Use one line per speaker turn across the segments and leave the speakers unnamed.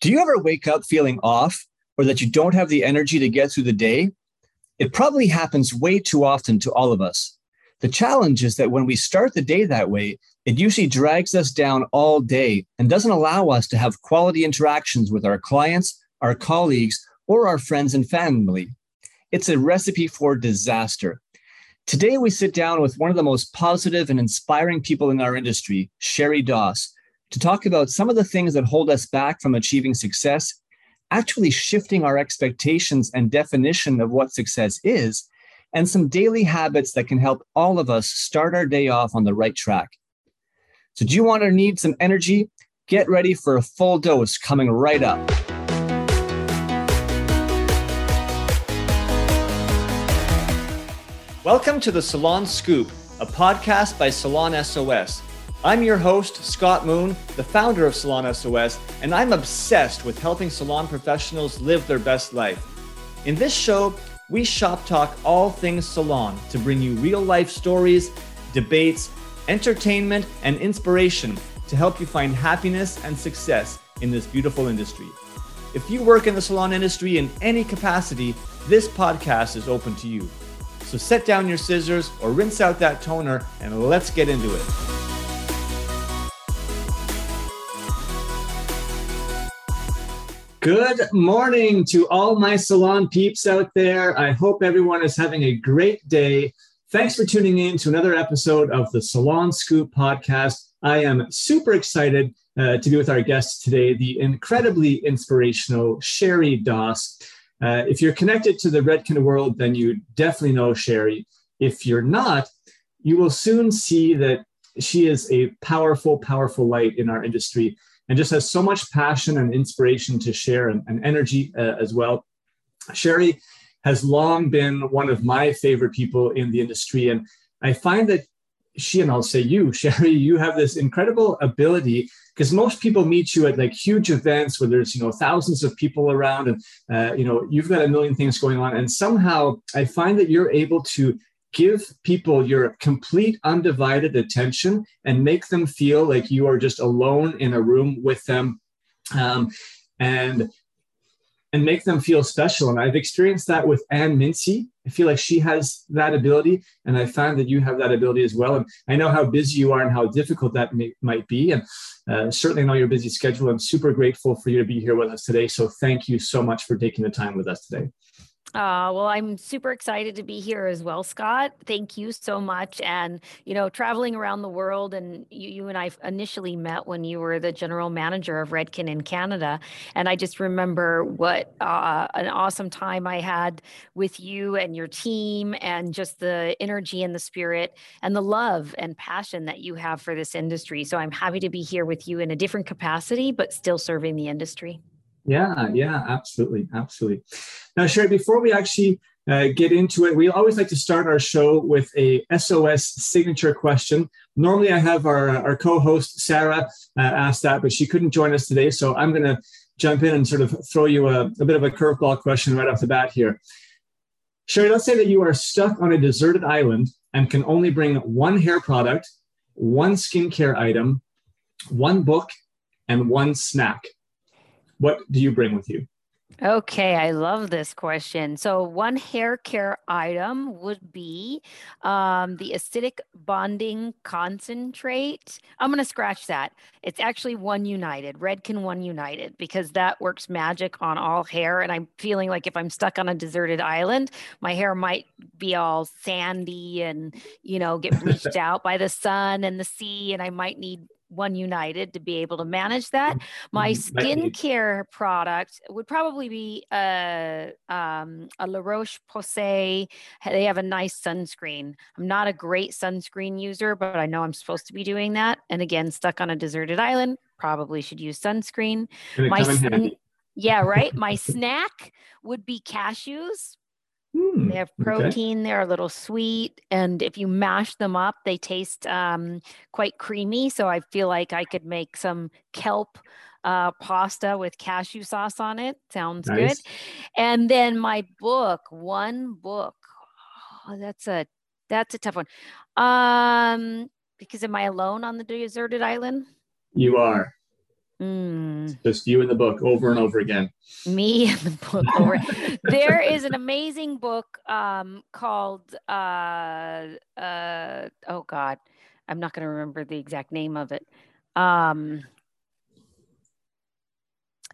Do you ever wake up feeling off or that you don't have the energy to get through the day? It probably happens way too often to all of us. The challenge is that when we start the day that way, it usually drags us down all day and doesn't allow us to have quality interactions with our clients, our colleagues, or our friends and family. It's a recipe for disaster. Today, we sit down with one of the most positive and inspiring people in our industry, Sheri Doss, to talk about some of the things that hold us back from achieving success, actually shifting our expectations and definition of what success is, and some daily habits that can help all of us start our day off on the right track. So, do you want or need some energy? Get ready for a full dose coming right up. Welcome to the Salon Scoop, a podcast by Salon SOS. I'm your host, Scott Moon, the founder of Salon SOS, and I'm obsessed with helping salon professionals live their best life. In this show, we shop talk all things salon to bring you real life stories, debates, entertainment, and inspiration to help you find happiness and success in this beautiful industry. If you work in the salon industry in any capacity, this podcast is open to you. So set down your scissors or rinse out that toner and let's get into it. Good morning to all my salon peeps out there. I hope everyone is having a great day. Thanks for tuning in to another episode of the Salon Scoop podcast. I am super excited uh, to be with our guest today, the incredibly inspirational Sheri Doss. Uh, if you're connected to the Redken world, then you definitely know Sheri. If you're not, you will soon see that she is a powerful, powerful light in our industry and just has so much passion and inspiration to share and, and energy uh, as well. Sheri has long been one of my favorite people in the industry. And I find that she, and I'll say you, Sheri, you have this incredible ability because most people meet you at like huge events where there's, you know, thousands of people around and, uh, you know, you've got a million things going on. And somehow I find that you're able to give people your complete undivided attention and make them feel like you are just alone in a room with them. Um, and and make them feel special. And I've experienced that with Ann Mincey. I feel like she has that ability, and I find that you have that ability as well. And I know how busy you are and how difficult that may, might be. And uh, certainly know your busy schedule. I'm super grateful for you to be here with us today. So thank you so much for taking the time with us today.
Uh, well, I'm super excited to be here as well, Scott. Thank you so much. And, you know, traveling around the world, and you, you and I initially met when you were the general manager of Redken in Canada. And I just remember what uh, an awesome time I had with you and your team, and just the energy and the spirit and the love and passion that you have for this industry. So I'm happy to be here with you in a different capacity, but still serving the industry.
Yeah, yeah, absolutely, absolutely. Now, Sheri, before we actually uh, get into it, we always like to start our show with a SOS signature question. Normally, I have our, our co-host Sarah uh, ask that, but she couldn't join us today, so I'm going to jump in and sort of throw you a, a bit of a curveball question right off the bat here. Sheri, let's say that you are stuck on a deserted island and can only bring one hair product, one skincare item, one book, and one snack what do you bring with you?
Okay, I love this question. So, one hair care item would be um, the acidic bonding concentrate. I'm going to scratch that. It's actually One United, Redken One United, because that works magic on all hair. And I'm feeling like if I'm stuck on a deserted island, my hair might be all sandy and, you know, get bleached out by the sun and the sea. And I might need one United to be able to manage that. My mm-hmm. skincare product would probably be a, um, a La Roche Posay. They have a nice sunscreen. I'm not a great sunscreen user, but I know I'm supposed to be doing that. And again, stuck on a deserted island, probably should use sunscreen. My yeah, right. My snack would be cashews Mm, they have protein. Okay. They're a little sweet, and if you mash them up, they taste um, quite creamy. So I feel like I could make some kelp uh, pasta with cashew sauce on it. Sounds nice. good. And then my book, one book. Oh, that's a that's a tough one. Um, because am I alone on the deserted island?
You are. Mm. Just you in the book over and over again.
Me in the book over. there is an amazing book um, called uh, uh, oh God, I'm not going to remember the exact name of it. Um,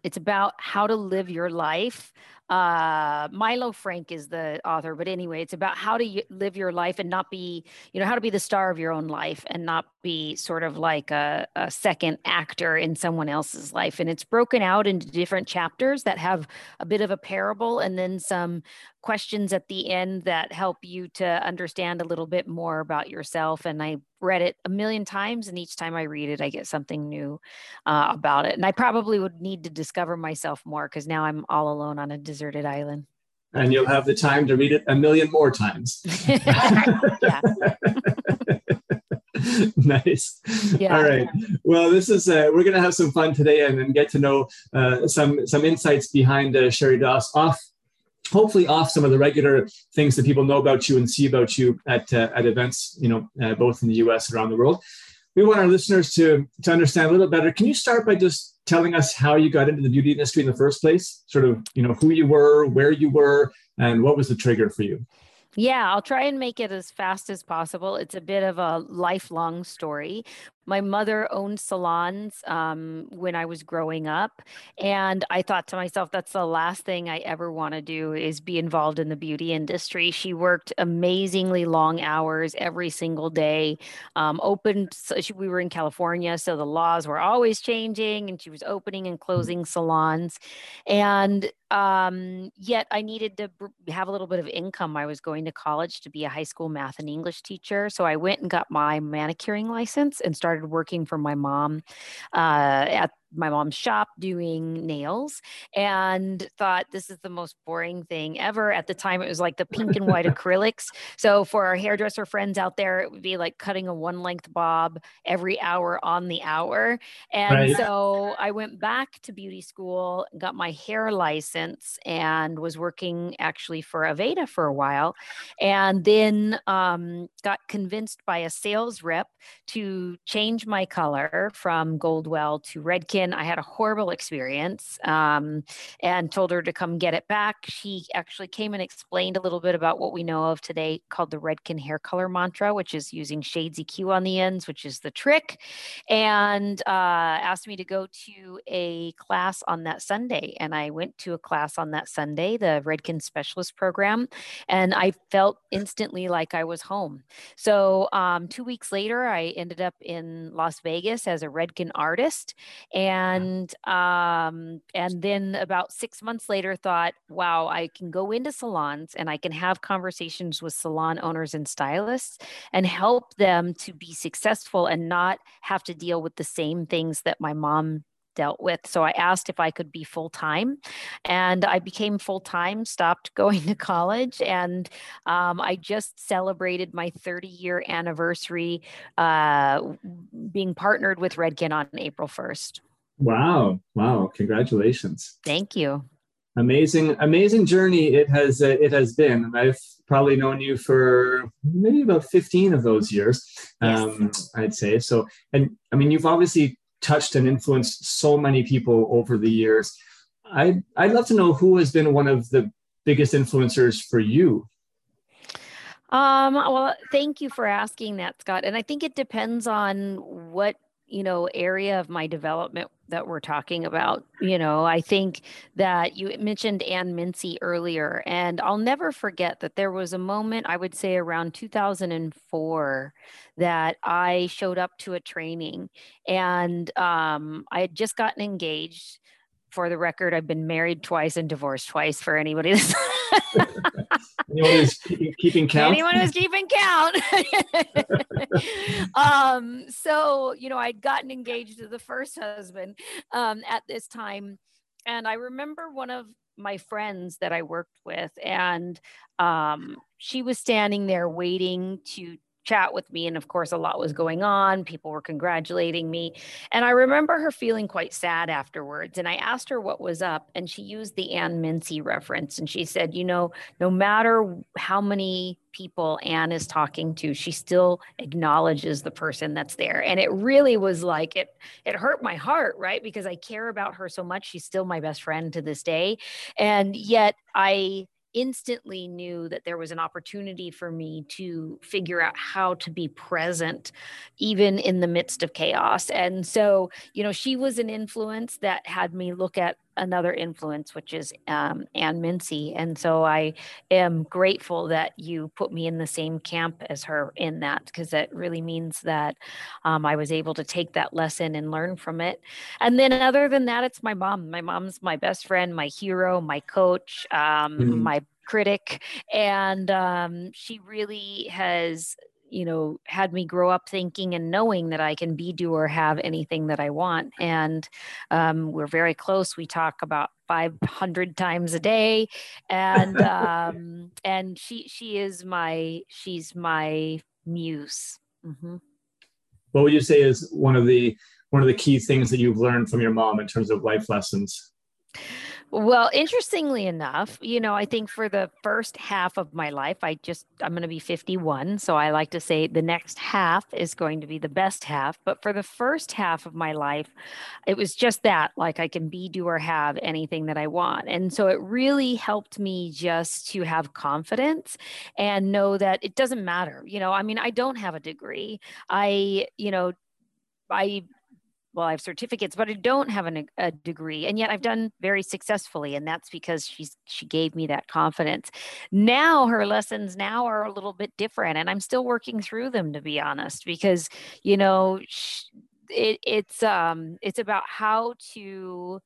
it's about how to live your life uh, Milo Frank is the author, but anyway, it's about how to live your life and not be, you know, how to be the star of your own life and not be sort of like a, a second actor in someone else's life. And it's broken out into different chapters that have a bit of a parable and then some questions at the end that help you to understand a little bit more about yourself. And I read it a million times, and each time I read it, I get something new uh, about it. And I probably would need to discover myself more because now I'm all alone on a deserted island.
And you'll have the time to read it a million more times. nice. Yeah. All right. Well, this is uh, we're going to have some fun today and, and get to know uh, some some insights behind uh, Sheri Doss off hopefully off some of the regular things that people know about you and see about you at, uh, at events, you know, uh, both in the US and around the world. We want our listeners to, to understand a little better. Can you start by just telling us how you got into the beauty industry in the first place? Sort of, you know, who you were, where you were, and what was the trigger for you?
Yeah, I'll try and make it as fast as possible. It's a bit of a lifelong story. My mother owned salons um, when I was growing up. And I thought to myself, that's the last thing I ever want to do is be involved in the beauty industry. She worked amazingly long hours every single day, um, opened, so she, we were in California, so the laws were always changing, and she was opening and closing salons. And um, yet I needed to have a little bit of income. I was going to college to be a high school math and English teacher. So I went and got my manicuring license and started started working for my mom uh, at my mom's shop doing nails and thought this is the most boring thing ever. At the time, it was like the pink and white acrylics. So, for our hairdresser friends out there, it would be like cutting a one length bob every hour on the hour. And right. so, I went back to beauty school, got my hair license, and was working actually for Aveda for a while. And then um, got convinced by a sales rep to change my color from Goldwell to I had a horrible experience um, and told her to come get it back. She actually came and explained a little bit about what we know of today called the Redken hair color mantra, which is using shades EQ on the ends, which is the trick, and uh, asked me to go to a class on that Sunday. And I went to a class on that Sunday, the Redken Specialist Program, and I felt instantly like I was home. So um, two weeks later, I ended up in Las Vegas as a Redken artist. And and um, and then about six months later thought wow i can go into salons and i can have conversations with salon owners and stylists and help them to be successful and not have to deal with the same things that my mom dealt with. So I asked if I could be full time, and I became full time, stopped going to college, and um, I just celebrated my 30 year anniversary uh, being partnered with Redken on April 1st.
Wow. Wow. Congratulations.
Thank you.
Amazing, amazing journey it has uh, it has been. And I've probably known you for maybe about 15 of those years. Yes. Um, I'd say. So and I mean you've obviously touched and influenced so many people over the years. I'd I'd love to know who has been one of the biggest influencers for you
um, well, thank you for asking that, Scott. And I think it depends on what you know area of my development that we're talking about you know i think that you mentioned ann mincey earlier and i'll never forget that there was a moment i would say around 2004 that i showed up to a training and um, i had just gotten engaged. For the record, I've been married twice and divorced twice for anybody that's
anyone who's keeping, keeping count.
Anyone who's keeping count. um, so, you know, I'd gotten engaged to the first husband um, at this time. And I remember one of my friends that I worked with, and um, she was standing there waiting to chat with me. And of course, a lot was going on. People were congratulating me. And I remember her feeling quite sad afterwards. And I asked her what was up. And she used the Ann Mincey reference. And she said, you know, no matter how many people Ann is talking to, she still acknowledges the person that's there. And it really was like it it hurt my heart, right? Because I care about her so much. She's still my best friend to this day. And yet I instantly knew that there was an opportunity for me to figure out how to be present even in the midst of chaos. And so, you know, she was an influence that had me look at another influence, which is um, Ann Mincey. And so I am grateful that you put me in the same camp as her in that, because that really means that um, I was able to take that lesson and learn from it. And then, other than that, it's my mom. My mom's my best friend, my hero, my coach, um, mm-hmm. my critic. And um, she really has you know had me grow up thinking and knowing that i can be do or have anything that i want. And um, we're very close. We talk about 500 times a day. And um, and she she is my she's my muse. Mm-hmm.
what would you say is one of the one of the key things that you've learned from your mom in terms of life lessons
well, interestingly enough, you know, I think for the first half of my life, I just, I'm going to be 51. So I like to say the next half is going to be the best half. But for the first half of my life, it was just that like I can be, do, or have anything that I want. And so it really helped me just to have confidence and know that it doesn't matter. You know, I mean, I don't have a degree. I, you know, I well, I have certificates, but I don't have an, a degree, and yet I've done very successfully, and that's because she's she gave me that confidence. Now her lessons now are a little bit different, and I'm still working through them to be honest, because you know it, it's um it's about how to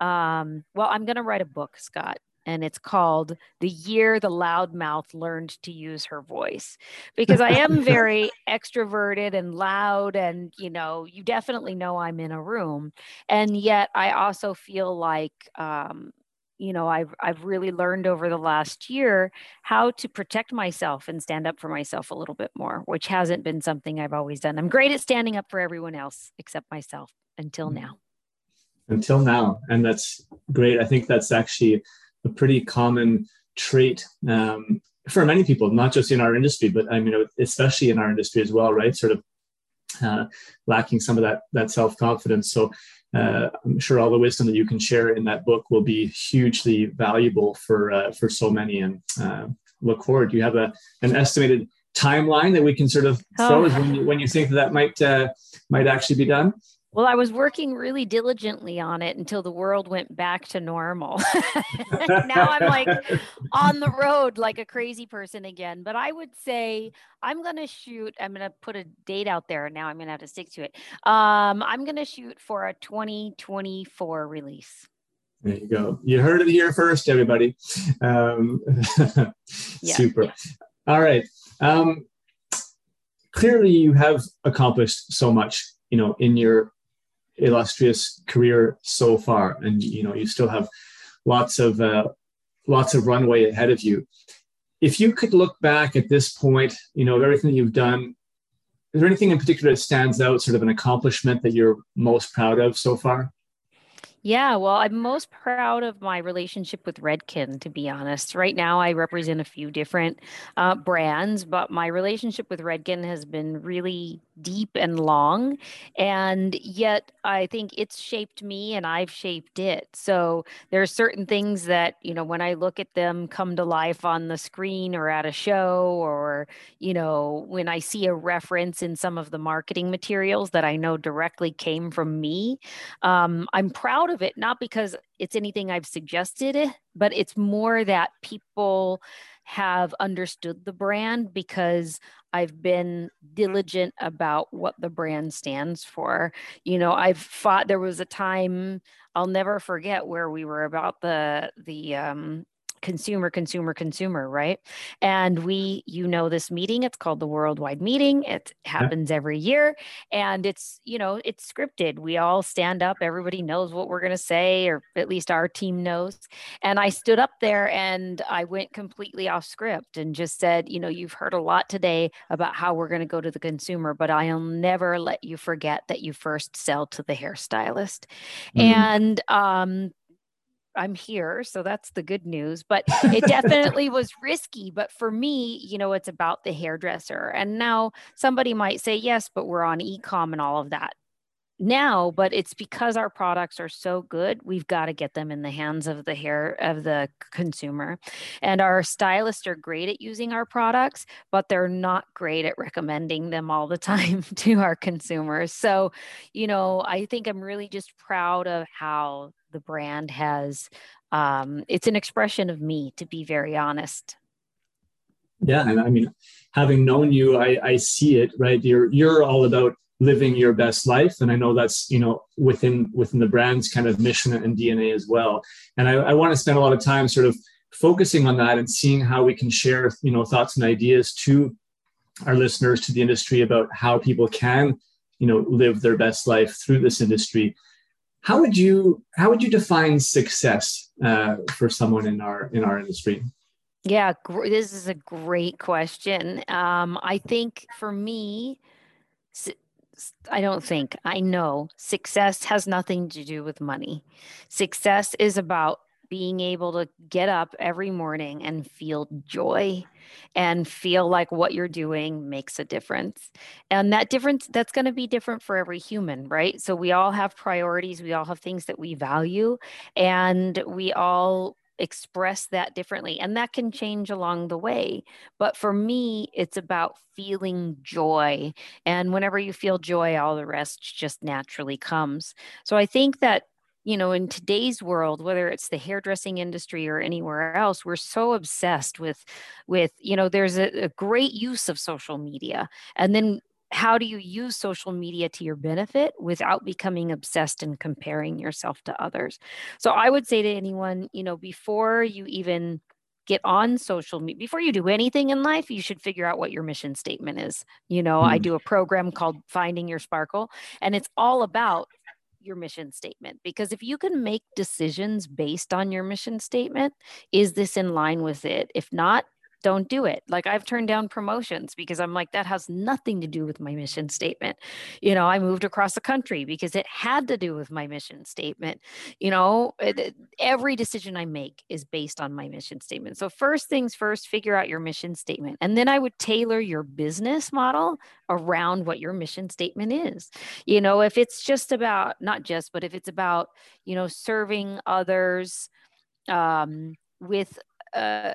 um well I'm going to write a book, Scott, and it's called The Year the Loudmouth Learned to Use Her Voice. Because I am very extroverted and loud, and you know, you definitely know I'm in a room. And yet I also feel like, um, you know, I've, I've really learned over the last year how to protect myself and stand up for myself a little bit more, which hasn't been something I've always done. I'm great at standing up for everyone else except myself until mm. now.
Until now. And that's great. I think that's actually a pretty common trait um, for many people, not just in our industry, but I mean, especially in our industry as well, right? Sort of uh, lacking some of that that self confidence. So uh, I'm sure all the wisdom that you can share in that book will be hugely valuable for uh, for so many. And uh, look forward. Do you have a an estimated timeline that we can sort of throw oh. when you when you think that, that might uh, might actually be done?
Well, I was working really diligently on it until the world went back to normal. now I'm like on the road like a crazy person again. But I would say I'm going to shoot, I'm going to put a date out there. Now I'm going to have to stick to it. Um, I'm going to shoot for a 2024 release.
There you go. You heard it here first, everybody. Um, yeah, super. Yeah. All right. Um, clearly, you have accomplished so much, you know, in your illustrious career so far, and you know you still have lots of uh, lots of runway ahead of you. If you could look back at this point, you know, of everything you've done, is there anything in particular that stands out, sort of an accomplishment that you're most proud of so far?
Yeah, well, I'm most proud of my relationship with Redken, to be honest. Right now, I represent a few different uh, brands, but my relationship with Redken has been really deep and long. And yet, I think it's shaped me and I've shaped it. So there are certain things that, you know, when I look at them come to life on the screen or at a show, or, you know, when I see a reference in some of the marketing materials that I know directly came from me, um, I'm proud of it, not because it's anything I've suggested, but it's more that people have understood the brand because I've been diligent about what the brand stands for. You know, I've fought there was a time I'll never forget where we were about the the um consumer, consumer, consumer, right? And we, you know, this meeting, it's called the Worldwide Meeting. It happens yeah. every year and it's, you know, it's scripted. We all stand up, everybody knows what we're going to say, or at least our team knows. And I stood up there and I went completely off script and just said, you know, you've heard a lot today about how we're going to go to the consumer, but I'll never let you forget that you first sell to the hairstylist. Mm-hmm. And, um, I'm here, so that's the good news. But it definitely was risky. But for me, you know, it's about the hairdresser. And now somebody might say, yes, but we're on ecom and all of that now, but it's because our products are so good, we've got to get them in the hands of the hair of the consumer. And our stylists are great at using our products, but they're not great at recommending them all the time to our consumers. So, you know, I think I'm really just proud of how the brand has um, it's an expression of me to be very honest
yeah and i mean having known you i i see it right you're you're all about living your best life and i know that's you know within within the brand's kind of mission and dna as well and i, I want to spend a lot of time sort of focusing on that and seeing how we can share you know thoughts and ideas to our listeners to the industry about how people can you know live their best life through this industry how would you how would you define success uh, for someone in our in our industry?
Yeah, gr- this is a great question. Um, I think for me, I don't think I know success has nothing to do with money. Success is about being able to get up every morning and feel joy and feel like what you're doing makes a difference. And that difference, that's going to be different for every human, right? So we all have priorities, we all have things that we value, and we all express that differently and that can change along the way but for me it's about feeling joy and whenever you feel joy all the rest just naturally comes. So i think that you know in today's world whether it's the hairdressing industry or anywhere else we're so obsessed with with you know there's a, a great use of social media and then how do you use social media to your benefit without becoming obsessed and comparing yourself to others? So i would say to anyone you know before you even get on social media before you do anything in life you should figure out what your mission statement is. You know mm. i do a program called finding your sparkle and it's all about your mission statement because if you can make decisions based on your mission statement is this in line with it? If not don't do it. Like I've turned down promotions because I'm like, that has nothing to do with my mission statement. You know, I moved across the country because it had to do with my mission statement. You know, it, every decision I make is based on my mission statement. So, first things first, figure out your mission statement. And then I would tailor your business model around what your mission statement is. You know, if it's just about, not just, but if it's about, you know, serving others um, with, uh,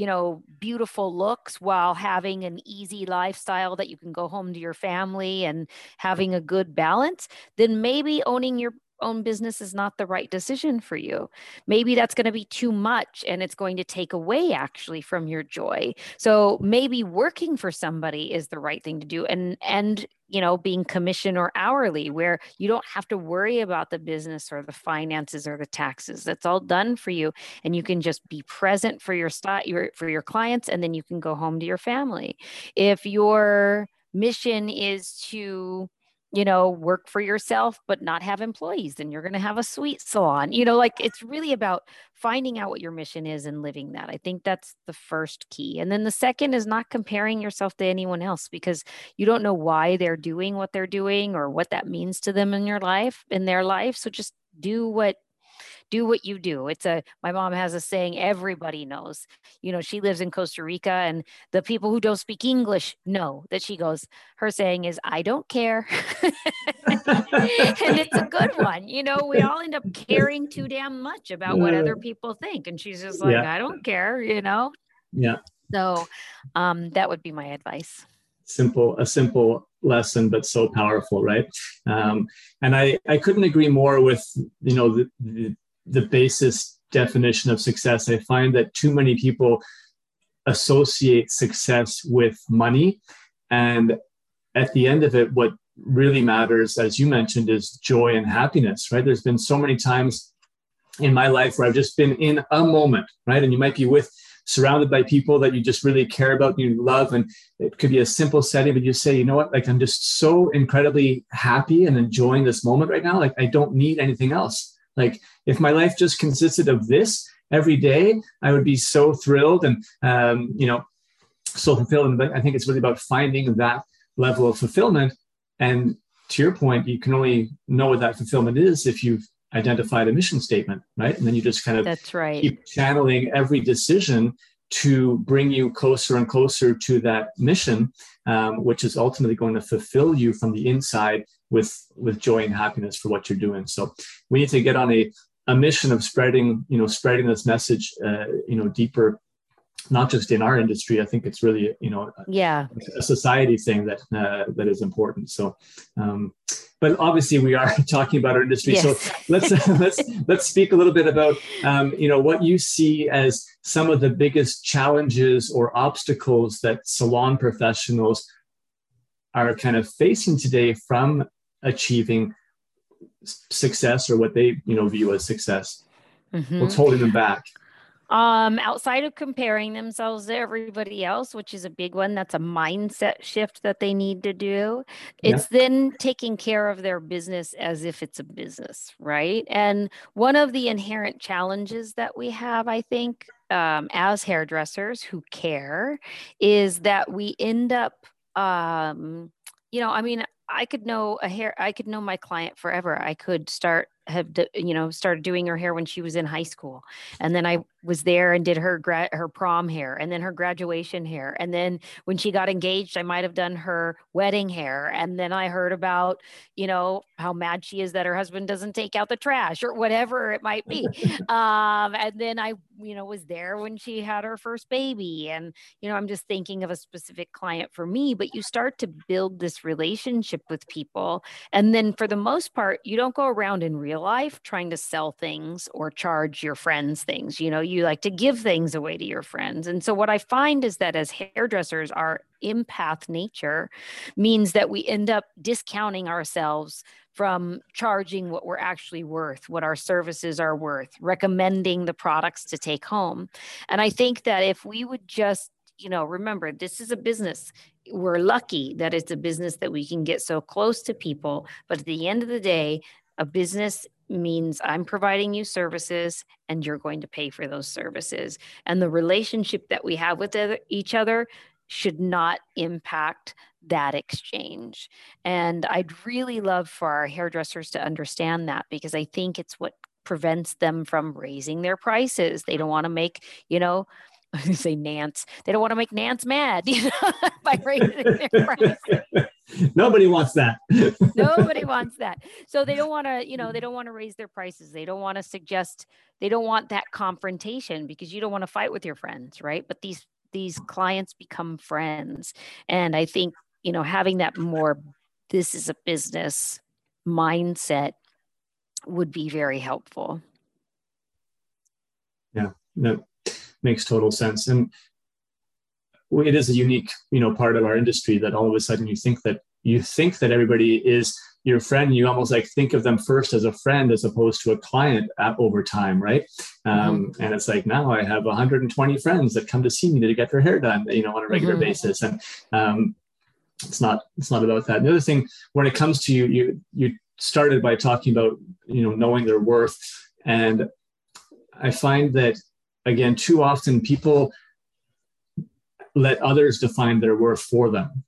you know, beautiful looks while having an easy lifestyle that you can go home to your family and having a good balance, then maybe owning your own business is not the right decision for you. Maybe that's going to be too much and it's going to take away actually from your joy. So maybe working for somebody is the right thing to do and and you know being commission or hourly where you don't have to worry about the business or the finances or the taxes. That's all done for you and you can just be present for your st- your for your clients and then you can go home to your family. If your mission is to you know, work for yourself, but not have employees. Then you're going to have a sweet salon. You know, like it's really about finding out what your mission is and living that. I think that's the first key. And then the second is not comparing yourself to anyone else because you don't know why they're doing what they're doing or what that means to them in your life, in their life. So just do what do what you do. It's a, my mom has a saying everybody knows. You know, she lives in Costa Rica and the people who don't speak English know that she goes, her saying is, I don't care. and it's a good one. You know, we all end up caring too damn much about what other people think. And she's just like, yeah. I don't care, you know?
Yeah.
So um, that would be my advice.
Simple, a simple lesson, but so powerful, right? Um, and I, I couldn't agree more with, you know, the, the, the basis definition of success. I find that too many people associate success with money. And at the end of it, what really matters, as you mentioned, is joy and happiness, right? There's been so many times in my life where I've just been in a moment, right? And you might be with surrounded by people that you just really care about and you love. And it could be a simple setting, but you say, you know what, like I'm just so incredibly happy and enjoying this moment right now. Like I don't need anything else. Like if my life just consisted of this every day, I would be so thrilled and um, you know, so fulfilled. But I think it's really about finding that level of fulfillment. And to your point, you can only know what that fulfillment is if you've identified a mission statement, right? And then you just kind of
that's right.
keep channeling every decision to bring you closer and closer to that mission, um, which is ultimately going to fulfill you from the inside with with joy and happiness for what you're doing. So we need to get on a a mission of spreading, you know, spreading this message, uh, you know, deeper not just in our industry. I think it's really you know
yeah
a society thing that uh, that is important. So, um, but obviously we are talking about our industry. Yes. So let's let's let's speak a little bit about um, you know what you see as some of the biggest challenges or obstacles that salon professionals are kind of facing today from achieving success or what they you know view as success. Mm-hmm. What's holding them back?
Um, outside of comparing themselves to everybody else, which is a big one, that's a mindset shift that they need to do. It's yeah. then taking care of their business as if it's a business, right? And one of the inherent challenges that we have, I think, um, as hairdressers who care, is that we end up, um, you know, I mean, I could know a hair, I could know my client forever. I could start have you know started doing her hair when she was in high school and then i was there and did her gra- her prom hair and then her graduation hair. And then when she got engaged i might have done her wedding hair. And then i heard about you know how mad she is that her husband doesn't take out the trash or whatever it might be. Um, and then i you know was there when she had her first baby. And you know i'm just thinking of a specific client for me but you start to build this relationship with people. And then for the most part you don't go around in real life trying to sell things or charge your friends things. You know you like to give things away to your friends and so what i find is that as hairdressers our empath nature means that we end up discounting ourselves from charging what we're actually worth, what our services are worth, recommending the products to take home. And I think that if we would just, you know, remember this is a business. We're lucky that it's a business that we can get so close to people. But at the end of the day, a business means I'm providing you services and you're going to pay for those services. And the relationship that we have with each other should not impact that exchange. And I'd really love for our hairdressers to understand that because I think it's what prevents them from raising their prices. They don't want to make, you know, say Nance. They don't want to make Nance mad, you know, by raising their
prices. Nobody wants that.
Nobody wants that. So they don't want to, you know, they don't want to raise their prices. They don't want to suggest. They don't want that confrontation because you don't want to fight with your friends, right? But these these clients become friends, and I think you know having that more this is a business mindset would be very helpful.
Yeah, no, makes total sense. And it is a unique, you know, part of our industry that all of a sudden you think that you think that everybody is your friend. You almost like think of them first as a friend as opposed to a client at, over time, right? Um, mm-hmm. And it's like now I have 120 friends that come to see me to get their hair done, you know, on a regular mm-hmm. basis, and um, it's not it's not about that. The other thing, when it comes to you, you you started by talking about you know knowing their worth, and I find that again, too often people let others define their worth for them,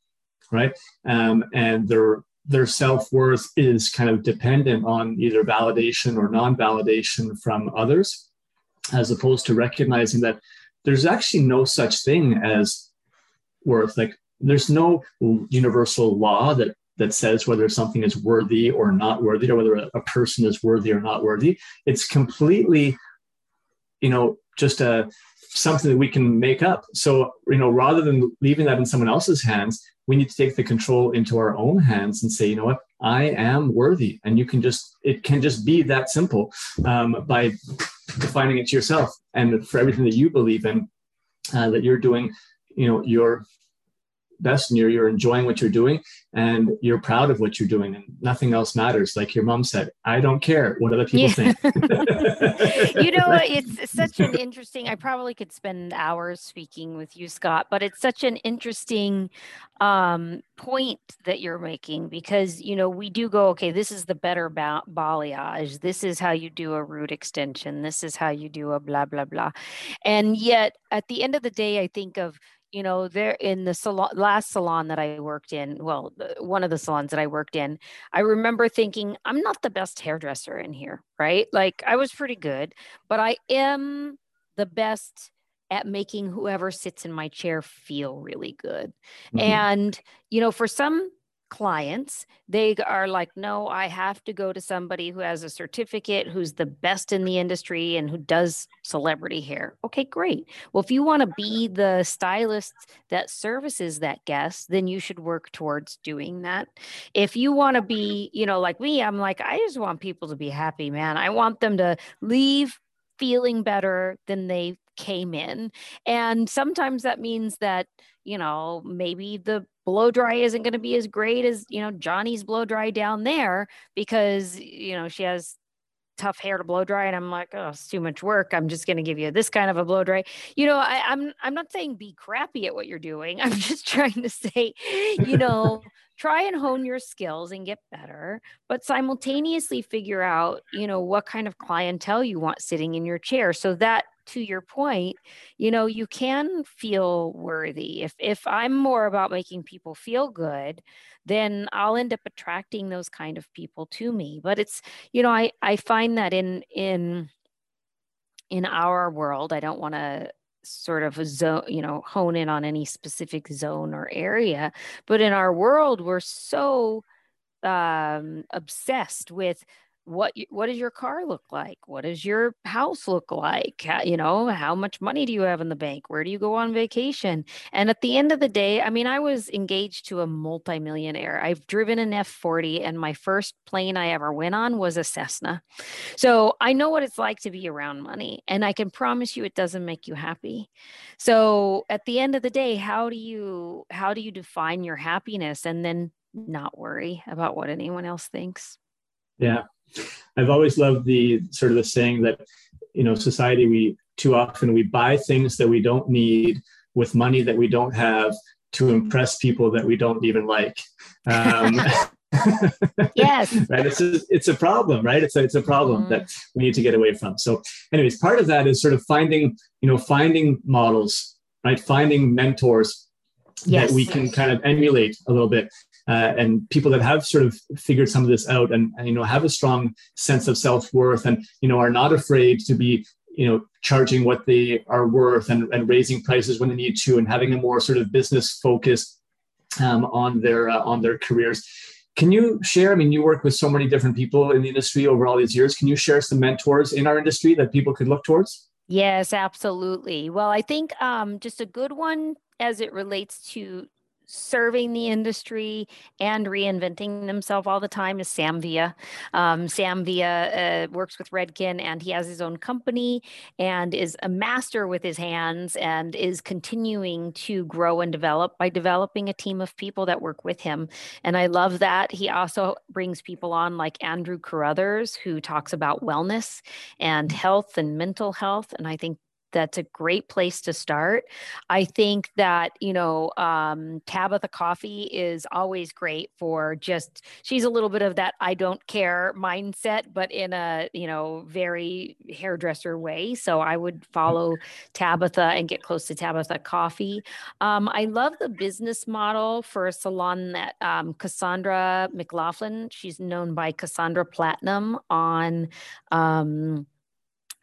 right? Um, and their their self worth is kind of dependent on either validation or non validation from others, as opposed to recognizing that there's actually no such thing as worth. Like there's no universal law that that says whether something is worthy or not worthy, or whether a, a person is worthy or not worthy. It's completely, you know, just a something that we can make up. So, you know, rather than leaving that in someone else's hands, we need to take the control into our own hands and say, you know what, I am worthy. And you can just, it can just be that simple um, by defining it to yourself. And for everything that you believe in, uh, that you're doing, you know, you're best and you're, you're enjoying what you're doing and you're proud of what you're doing and nothing else matters. Like your mom said i don't care what other people yeah. think.
You know it's such an interesting i probably could spend hours speaking with you scott but it's such an interesting um, point that you're making because you know we do go okay this is the better ba- balayage. This is how you do a root extension. This is how you do a blah blah blah. And yet at the end of the day i think of you know there in the salon last salon that i worked in well one of the salons that i worked in i remember thinking i'm not the best hairdresser in here right like i was pretty good but i am the best at making whoever sits in my chair feel really good mm-hmm. and you know for some clients, they are like, no, I have to go to somebody who has a certificate, who's the best in the industry and who does celebrity hair. Okay, great. Well, if you want to be the stylist that services that guest, then you should work towards doing that. If you want to be, you know, like me, I'm like, I just want people to be happy, man. I want them to leave feeling better than they came in. And sometimes that means that, you know, maybe the blow dry isn't going to be as great as you know johnny's blow dry down there because you know she has tough hair to blow dry and i'm like oh it's too much work. I'm just going to give you this kind of a blow dry. You know I, i'm i'm not saying be crappy at what you're doing. I'm just trying to say you know try and hone your skills and get better but simultaneously figure out you know what kind of clientele you want sitting in your chair. So that to your point, you know, you can feel worthy. If if I'm more about making people feel good, then I'll end up attracting those kind of people to me. But it's, you know, I I find that in in in our world, I don't want to sort of zone, you know, hone in on any specific zone or area, but in our world, we're so um obsessed with what what does your car look like? What does your house look like? How, you know how much money do you have in the bank? Where do you go on vacation? And at the end of the day i mean i was engaged to a multimillionaire. I've driven an f40 and my first plane i ever went on was a cessna. So i know what it's like to be around money and i can promise you it doesn't make you happy. So at the end of the day how do you how do you define your happiness and then not worry about what anyone else thinks?
Yeah I've always loved the sort of the saying that, you know, society, we too often we buy things that we don't need with money that we don't have to impress people that we don't even like. Um,
yes.
right. It's a, it's a problem, right? It's a, it's a problem mm. that we need to get away from. So anyways, part of that is sort of finding, you know, finding models, right? Finding mentors yes. that we can kind of emulate a little bit uh, and people that have sort of figured some of this out and, and you know have a strong sense of self-worth and you know are not afraid to be you know charging what they are worth and, and raising prices when they need to and having a more sort of business focus um, on their uh, on their careers. Can you share i mean you work with so many different people in the industry over all these years. Can you share some mentors in our industry that people could look towards?
Yes absolutely. Well i think um, just a good one as it relates to serving the industry and reinventing themselves all the time is Sam Villa. Um, Sam Villa uh, works with Redken and he has his own company and is a master with his hands and is continuing to grow and develop by developing a team of people that work with him. And I love that. He also brings people on like Andrew Carruthers, who talks about wellness and health and mental health. And I think that's a great place to start. I think that, you know, um, Tabatha Coffey is always great for just, she's a little bit of that I don't care mindset, but in a, you know, very hairdresser way. So I would follow Tabatha and get close to Tabatha Coffey. Um, I love the business model for a salon that um, Cassandra McLaughlin, she's known by Cassandra Platinum on, um,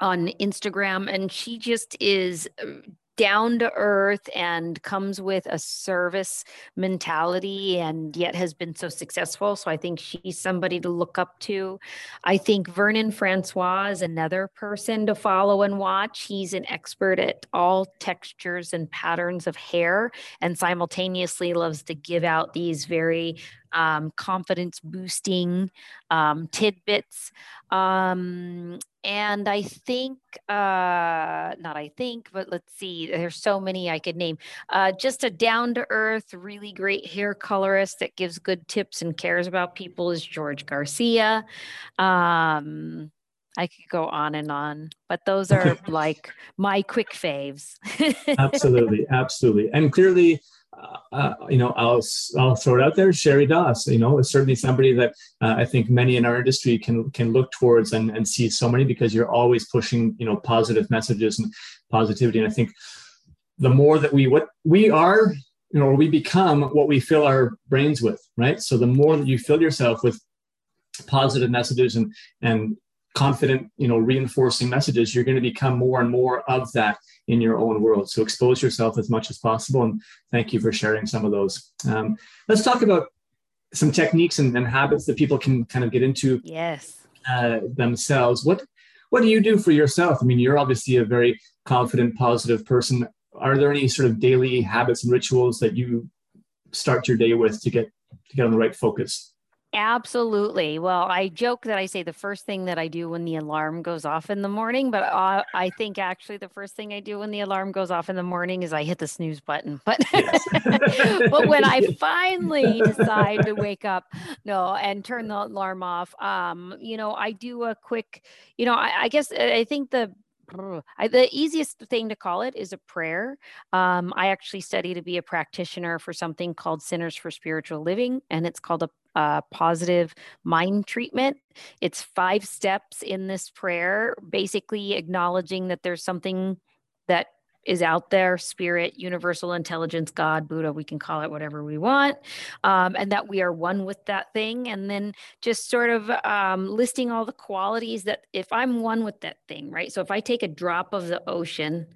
on Instagram, and she just is uh, down to earth and comes with a service mentality and yet has been so successful. So I think she's somebody to look up to. I think Vernon Francois is another person to follow and watch. He's an expert at all textures and patterns of hair and simultaneously loves to give out these very um, confidence boosting um, tidbits. Um, and I think, uh, not I think, but let's see, there's so many I could name. Uh, just a down to earth, really great hair colorist that gives good tips and cares about people is George Garcia. Um, I could go on and on, but those are like my quick faves.
absolutely, absolutely, and clearly, uh, uh, you know, I'll I'll throw it out there. Sheri Doss, you know, is certainly somebody that uh, I think many in our industry can can look towards and and see so many because you're always pushing, you know, positive messages and positivity. And I think the more that we what we are, you know, we become what we fill our brains with, right? So the more that you fill yourself with positive messages and and confident, you know, reinforcing messages, you're going to become more and more of that in your own world. So expose yourself as much as possible. And thank you for sharing some of those. Um, let's talk about some techniques and, and, habits that people can kind of get into
yes.
uh, themselves. What what do you do for yourself? I mean, you're obviously a very confident, positive person. Are there any sort of daily habits and rituals that you start your day with to get to get on the right focus?
Absolutely. Well, I joke that I say the first thing that I do when the alarm goes off in the morning, but I, I think actually the first thing I do when the alarm goes off in the morning is I hit the snooze button. But but when I finally decide to wake up, no, and turn the alarm off, um, you know, I do a quick, you know, I, I guess I think the I, the easiest thing to call it is a prayer. Um, I actually study to be a practitioner for something called Centers for Spiritual Living, and it's called a positive mind treatment. It's five steps in this prayer, basically acknowledging that there's something that is out there spirit universal intelligence god buddha we can call it whatever we want um, and that we are one with that thing and then just sort of um, listing all the qualities that if i'm one with that thing right? So if i take a drop of the ocean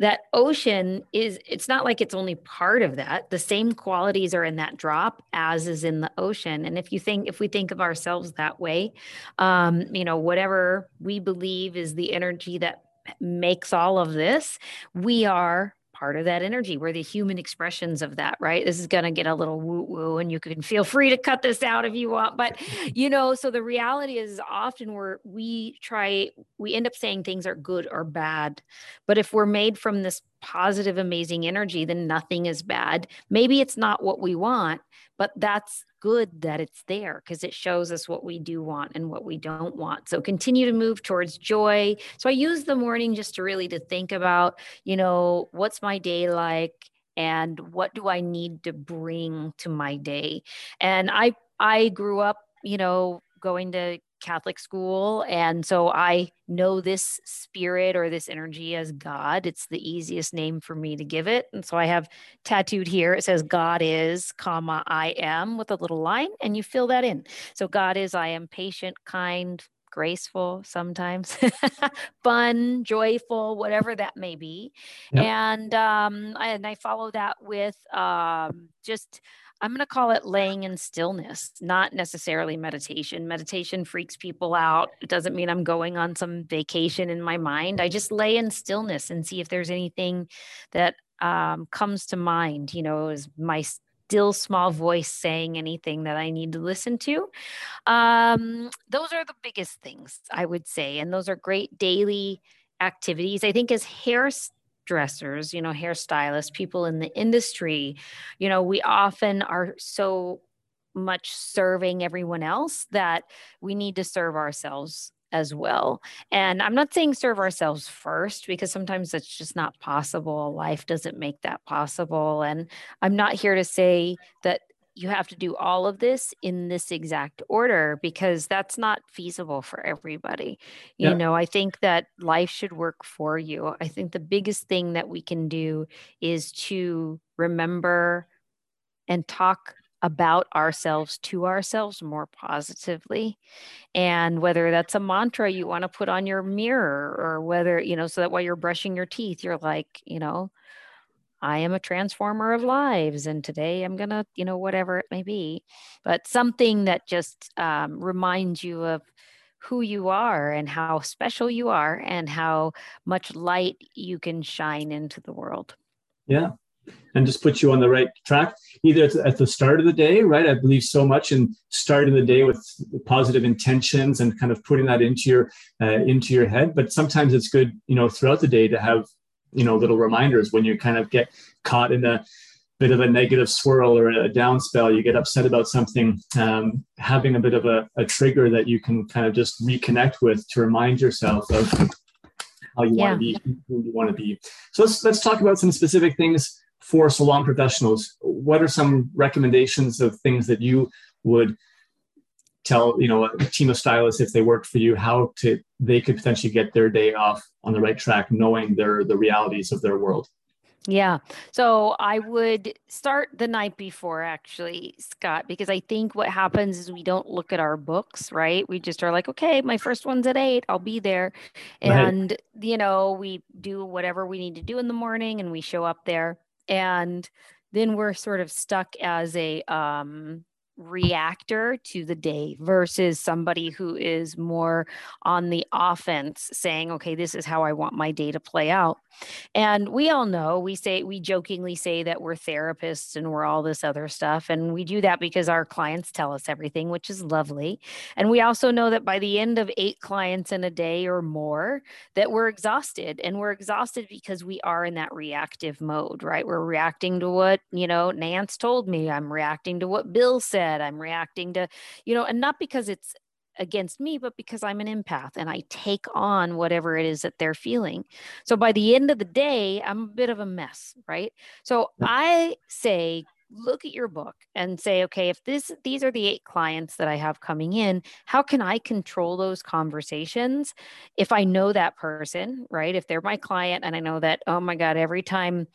that ocean is it's not like it's only part of that. The same qualities are in that drop as is in the ocean and if you think if we think of ourselves that way um you know whatever we believe is the energy that makes all of this we are part of that energy. We're the human expressions of that, right? This is going to get a little woo woo, and you can feel free to cut this out if you want. But, you know, so the reality is often we're, we try, we end up saying things are good or bad. But if we're made from this positive, amazing energy, then nothing is bad. Maybe it's not what we want, but that's good that it's there because it shows us what we do want and what we don't want. So continue to move towards joy. So I use the morning just to really to think about, you know, what's my day like and what do I need to bring to my day? And I I grew up, you know, going to Catholic school. And so I know this spirit or this energy as God. It's the easiest name for me to give it. And so I have tattooed here, it says God is, comma, I am with a little line, and you fill that in. So God is, I am patient, kind, graceful sometimes fun joyful whatever that may be yep. and um and i follow that with um just I'm going to call it laying in stillness, not necessarily meditation. Meditation freaks people out. It doesn't mean I'm going on some vacation in my mind. I just lay in stillness and see if there's anything that um, comes to mind. You know, is my still small voice saying anything that I need to listen to? Um, those are the biggest things I would say. And those are great daily activities. I think as hair dressers, you know, hairstylists, people in the industry, you know, we often are so much serving everyone else that we need to serve ourselves as well. And I'm not saying serve ourselves first because sometimes that's just not possible. Life doesn't make that possible. And I'm not here to say that you have to do all of this in this exact order because that's not feasible for everybody. You yeah. know, I think that life should work for you. I think the biggest thing that we can do is to remember and talk about ourselves to ourselves more positively. And whether that's a mantra you want to put on your mirror or whether, you know, so that while you're brushing your teeth, you're like, you know, I am a transformer of lives, and today I'm gonna, you know, whatever it may be, but something that just um, reminds you of who you are and how special you are and how much light you can shine into the world.
Yeah, and just put you on the right track either at the start of the day right i believe so much in starting the day with positive intentions and kind of putting that into your uh, into your head but sometimes it's good you know throughout the day to have you know little reminders when you kind of get caught in a bit of a negative swirl or a down spell you get upset about something um, having a bit of a, a trigger that you can kind of just reconnect with to remind yourself of how you yeah. want to be who you want to be so let's let's talk about some specific things for salon professionals, what are some recommendations of things that you would tell you know a team of stylists if they worked for you how to they could potentially get their day off on the right track knowing their the realities of their world
yeah. So I would start the night before, actually, Scott, because I think what happens is we don't look at our books, right? We just are like, okay, my first one's at eight, I'll be there. And, right. you know, we do whatever we need to do in the morning and we show up there and then we're sort of stuck as a um, reactor to the day versus somebody who is more on the offense saying okay this is how i want my day to play out. And we all know we say we jokingly say that we're therapists and we're all this other stuff and we do that because our clients tell us everything which is lovely. And we also know that by the end of eight clients in a day or more that we're exhausted and we're exhausted because we are in that reactive mode right? We're reacting to what you know nance told me. I'm reacting to what bill said I'm reacting to, you know, and not because it's against me, but because I'm an empath and I take on whatever it is that they're feeling. So by the end of the day, I'm a bit of a mess, right? So I say, look at your book and say, okay, if this these are the eight clients that I have coming in, how can I control those conversations if I know that person, right? If they're my client and I know that, oh my God, every time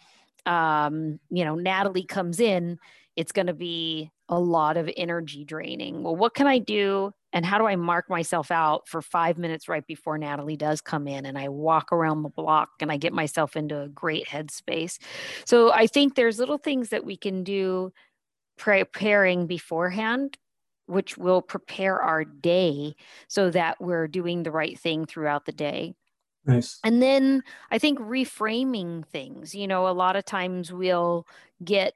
um, you know, Natalie comes in, it's going to be a lot of energy draining. Well, what can I do? And how do I mark myself out for five minutes right before Natalie does come in and I walk around the block and I get myself into a great headspace? So I think there's little things that we can do preparing beforehand which will prepare our day so that we're doing the right thing throughout the day.
Nice.
And then I think reframing things. You know, a lot of times we'll get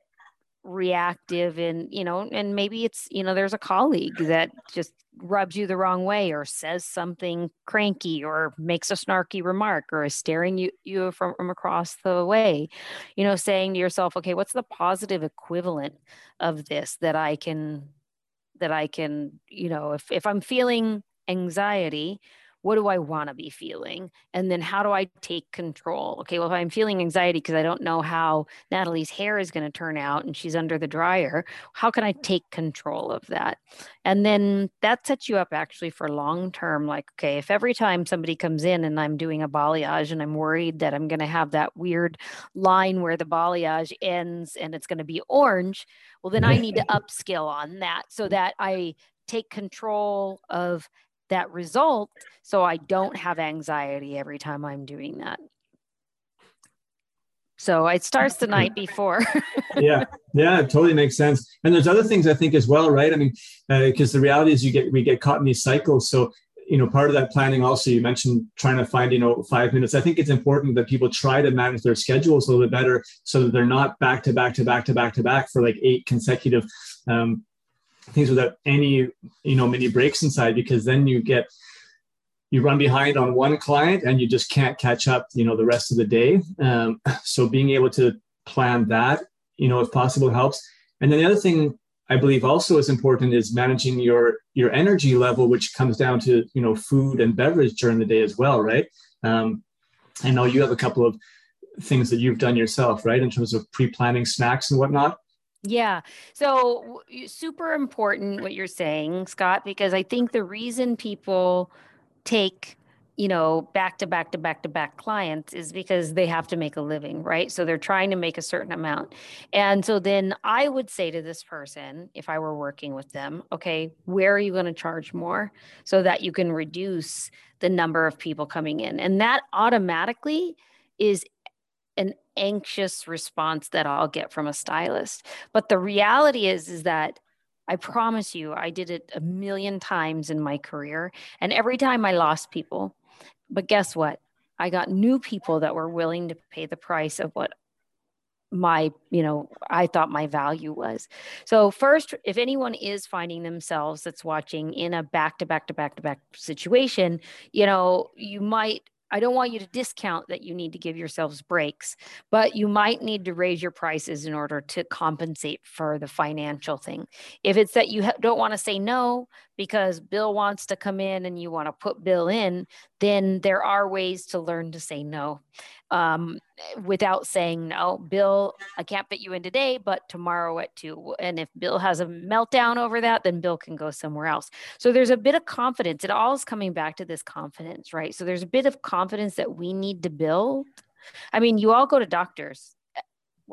reactive and you know and maybe it's you know there's a colleague that just rubs you the wrong way or says something cranky or makes a snarky remark or is staring you you from, from across the way you know saying to yourself okay what's the positive equivalent of this that i can that i can you know if if i'm feeling anxiety what do I want to be feeling? And then how do I take control? Okay, well, if I'm feeling anxiety because I don't know how Natalie's hair is going to turn out and she's under the dryer, how can I take control of that? And then that sets you up actually for long term. Like, okay, if every time somebody comes in and I'm doing a balayage and I'm worried that I'm going to have that weird line where the balayage ends and it's going to be orange, well, then I need to upskill on that so that I take control of that result so I don't have anxiety every time I'm doing that. So it starts the night before.
yeah, yeah, it totally makes sense. And there's other things I think as well, right? I mean, because uh, the reality is you get we get caught in these cycles. So you know, part of that planning also you mentioned trying to find you know five minutes. I think it's important that people try to manage their schedules a little bit better so that they're not back to back to back to back to back for like eight consecutive um, things without any you know mini breaks inside because then you get you run behind on one client and you just can't catch up you know the rest of the day. Um, so being able to plan that you know if possible helps. And then the other thing i believe also is important is managing your your energy level which comes down to you know food and beverage during the day as well right? Um, i know you have a couple of things that you've done yourself right in terms of pre-planning snacks and whatnot
yeah. So super important what you're saying, Scott, because I think the reason people take you know, back to back to back to back clients is because they have to make a living, right? So they're trying to make a certain amount. And so then I would say to this person, if I were working with them, okay, where are you going to charge more so that you can reduce the number of people coming in? And that automatically is an anxious response that I'll get from a stylist. But the reality is is that I promise you I did it a million times in my career and every time I lost people. But guess what? I got new people that were willing to pay the price of what my you know i thought my value was so first if anyone is finding themselves that's watching in a back to back to back to back situation you know you might I don't want you to discount that you need to give yourselves breaks, but you might need to raise your prices in order to compensate for the financial thing. If it's that you don't want to say no because Bill wants to come in and you want to put Bill in, then there are ways to learn to say no um, Eh, without saying no. Bill, I can't fit you in today, but tomorrow at two. And if Bill has a meltdown over that, then Bill can go somewhere else. So there's a bit of confidence. It all is coming back to this confidence, right? So there's a bit of confidence that we need to build. I mean, you all go to doctors. Eh,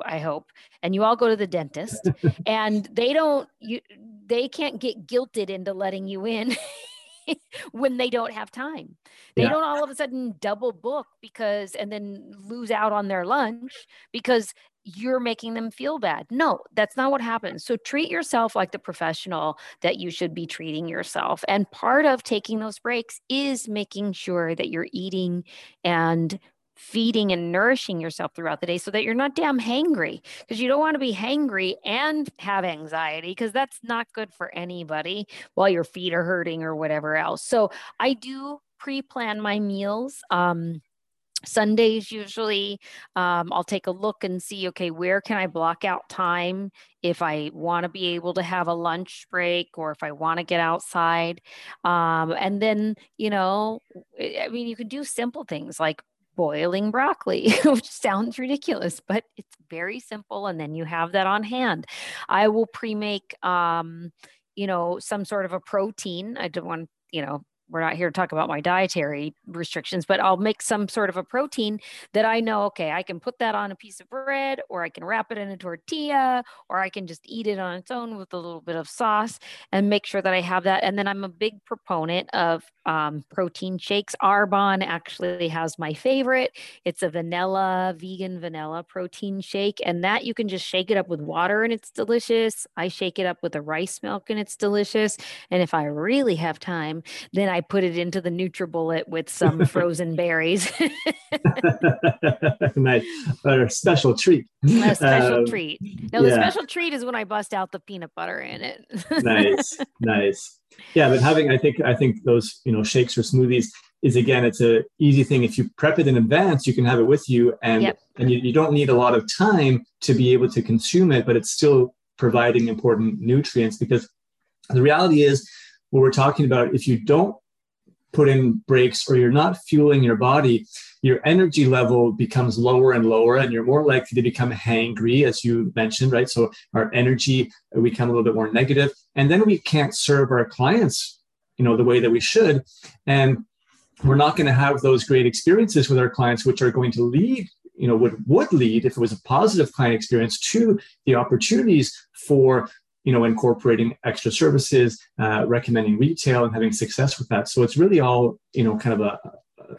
I hope, and you all go to the dentist, and they don't you they can't get guilted into letting you in when they don't have time. They yeah. don't all of a sudden double book because and then lose out on their lunch because you're making them feel bad. No, that's not what happens. So treat yourself like the professional that you should be treating yourself. And part of taking those breaks is making sure that you're eating and feeding and nourishing yourself throughout the day so that you're not damn hangry because you don't want to be hangry and have anxiety because that's not good for anybody while your feet are hurting or whatever else. So I do pre-plan my meals. Um, Sundays usually um, I'll take a look and see okay where can I block out time if I want to be able to have a lunch break or if I want to get outside um, and then you know I mean you can do simple things like boiling broccoli, which sounds ridiculous, but it's very simple. And then you have that on hand. I will pre make, um, you know, some sort of a protein. I don't want, you know, we're not here to talk about my dietary restrictions, but I'll make some sort of a protein that I know, okay, I can put that on a piece of bread or I can wrap it in a tortilla or I can just eat it on its own with a little bit of sauce and make sure that I have that. And then I'm a big proponent of um, protein shakes. Arbonne actually has my favorite. It's a vanilla, vegan vanilla protein shake. And that you can just shake it up with water and it's delicious. I shake it up with a rice milk and it's delicious. And if I really have time, then I put it into the NutriBullet with some frozen berries.
nice. A special treat.
A special um, treat. No, yeah. the special treat is when I bust out the peanut butter in it.
nice. Nice. Yeah, but having I think I think those, you know, shakes or smoothies is again it's a easy thing if you prep it in advance you can have it with you and yep. and you, you don't need a lot of time to be able to consume it but it's still providing important nutrients because the reality is what we're talking about if you don't put in breaks or you're not fueling your body, your energy level becomes lower and lower, and you're more likely to become hangry, as you mentioned, right? So our energy we become a little bit more negative, and then we can't serve our clients, you know, the way that we should, and we're not going to have those great experiences with our clients, which are going to lead you know would would lead if it was a positive client experience to the opportunities for you know, incorporating extra services, uh, recommending retail, and having success with that. So it's really all, you know, kind of a,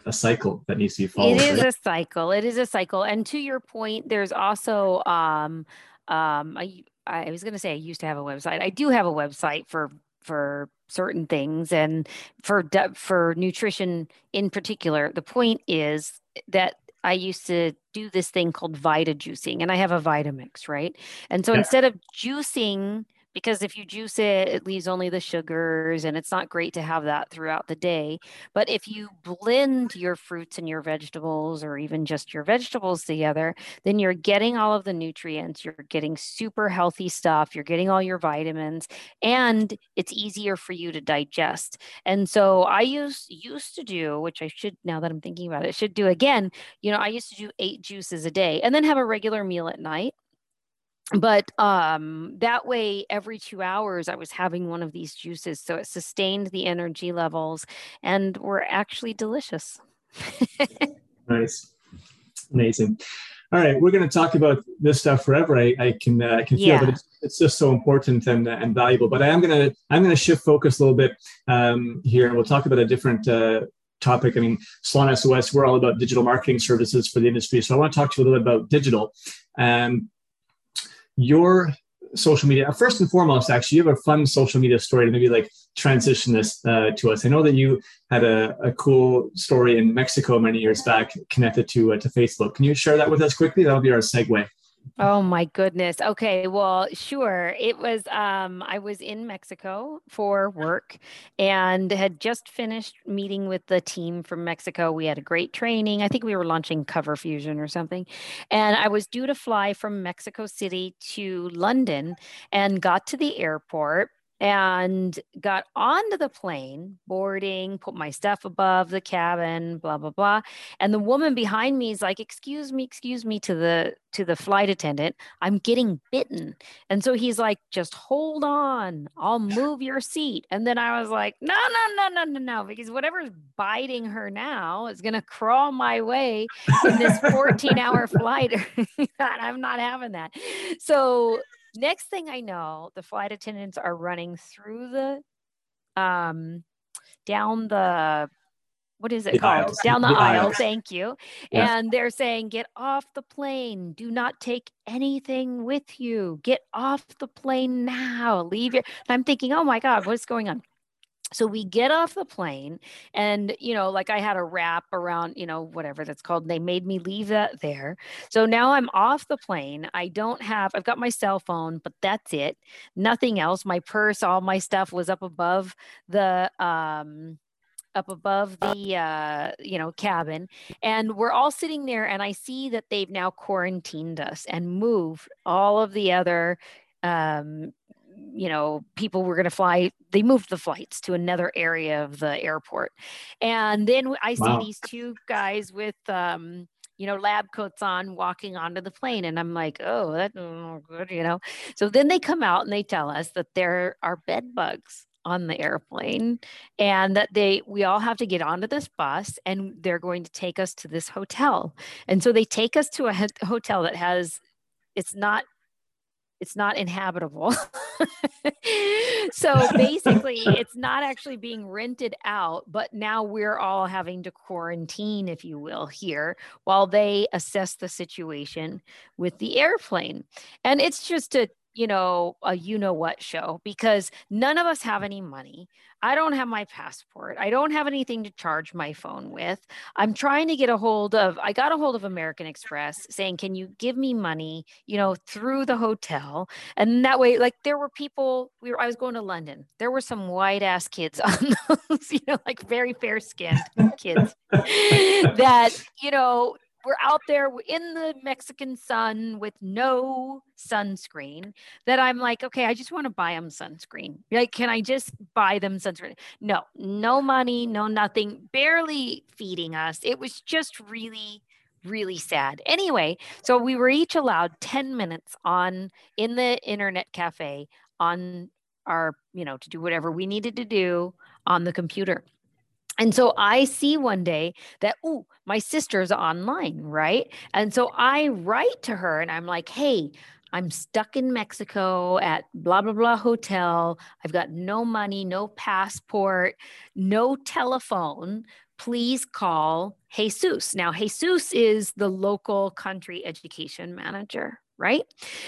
a cycle that needs to be followed.
It is right? a cycle. It is a cycle. And to your point, there's also, um, um, I, I was going to say I used to have a website. I do have a website for for certain things and for for nutrition in particular. The point is that I used to do this thing called Vita juicing, and I have a Vitamix, right? And so yeah. instead of juicing because if you juice it, it leaves only the sugars, and it's not great to have that throughout the day. But if you blend your fruits and your vegetables, or even just your vegetables together, then you're getting all of the nutrients, you're getting super healthy stuff, you're getting all your vitamins, and it's easier for you to digest. And so I used used to do, which I should now that I'm thinking about it, should do again. You know, I used to do eight juices a day and then have a regular meal at night but um, that way every two hours i was having one of these juices so it sustained the energy levels and were actually delicious
nice amazing all right we're going to talk about this stuff forever i, I can uh, I can feel yeah. but it's, it's just so important and, uh, and valuable but i am going to i'm going to shift focus a little bit um, here and we'll talk about a different uh, topic. I mean, Salon SOS, we're all about digital marketing services for the industry. So I want to talk to you a little bit about digital. Um, your social media first and foremost actually you have a fun social media story to maybe like transition this uh, to us. I know that you had a, a, cool story in mexico many years back connected to uh, to facebook. Can you share that with us quickly? That'll be our segue
Oh my goodness. Okay, well, sure. It was um I was in Mexico for work and had just finished meeting with the team from Mexico. We had a great training. I think we were launching Cover Fusion or something. And I was due to fly from Mexico City to London and got to the airport and got onto the plane, boarding, put my stuff above the cabin, blah blah blah. And the woman behind me is like, "Excuse me, excuse me," to the to the flight attendant. I'm getting bitten, and so he's like, "Just hold on, I'll move your seat." And then I was like, "No, no, no, no, no, no," because whatever's biting her now is gonna crawl my way in this 14 hour flight. I'm not having that. So Next thing I know, the flight attendants are running through the um down the what is it
The
called?
aisles.
Down the,
The
aisle.
aisles.
Thank you.
Yeah.
And they're saying, get off the plane. Do not take anything with you. Get off the plane now. Leave your. And I'm thinking, oh my God, what's going on? So we get off the plane, and you know, like I had a wrap around, you know, whatever that's called. They made me leave that there. So now I'm off the plane. I don't have, I've got my cell phone, but that's it. Nothing else. My purse, all my stuff was up above the, um, up above the uh, you know cabin and we're all sitting there and i see that they've now quarantined us and moved all of the other um, you know people were going to fly they moved the flights to another area of the airport. And then i see
Wow.
these two guys with um, you know lab coats on walking onto the plane and i'm like oh that's not good you know? So then they come out and they tell us that there are bed bugs on the airplane and that they we all have to get onto this bus and they're going to take us to this hotel. And so they take us to a hotel that has it's not it's not inhabitable. So basically it's not actually being rented out but now we're all having to quarantine if you will here while they assess the situation with the airplane. And it's just a you know a you know what show because none of us have any money. I don't have my passport. I don't have anything to charge my phone with. I'm trying to get a hold of i got a hold of american express saying can you give me money you know through the hotel? And that way like there were people we were i was going to london. There were some white ass kids on those you know like very fair skinned kids that you know we're out there in the Mexican sun with no sunscreen that I'm like, okay, I just want to buy them sunscreen. Like, can I just buy them sunscreen? No, no money, no nothing, barely feeding us. It was just really, really sad. Anyway, so we were each allowed 10 minutes on in the internet cafe on our, you know, to do whatever we needed to do on the computer. And so I see one day that, oh, my sister's online, right? And so I write to her and I'm like, hey, I'm stuck in Mexico at blah, blah, blah hotel. I've got no money, no passport, no telephone. Please call Jesus. Now, Jesus is the local country education manager, right?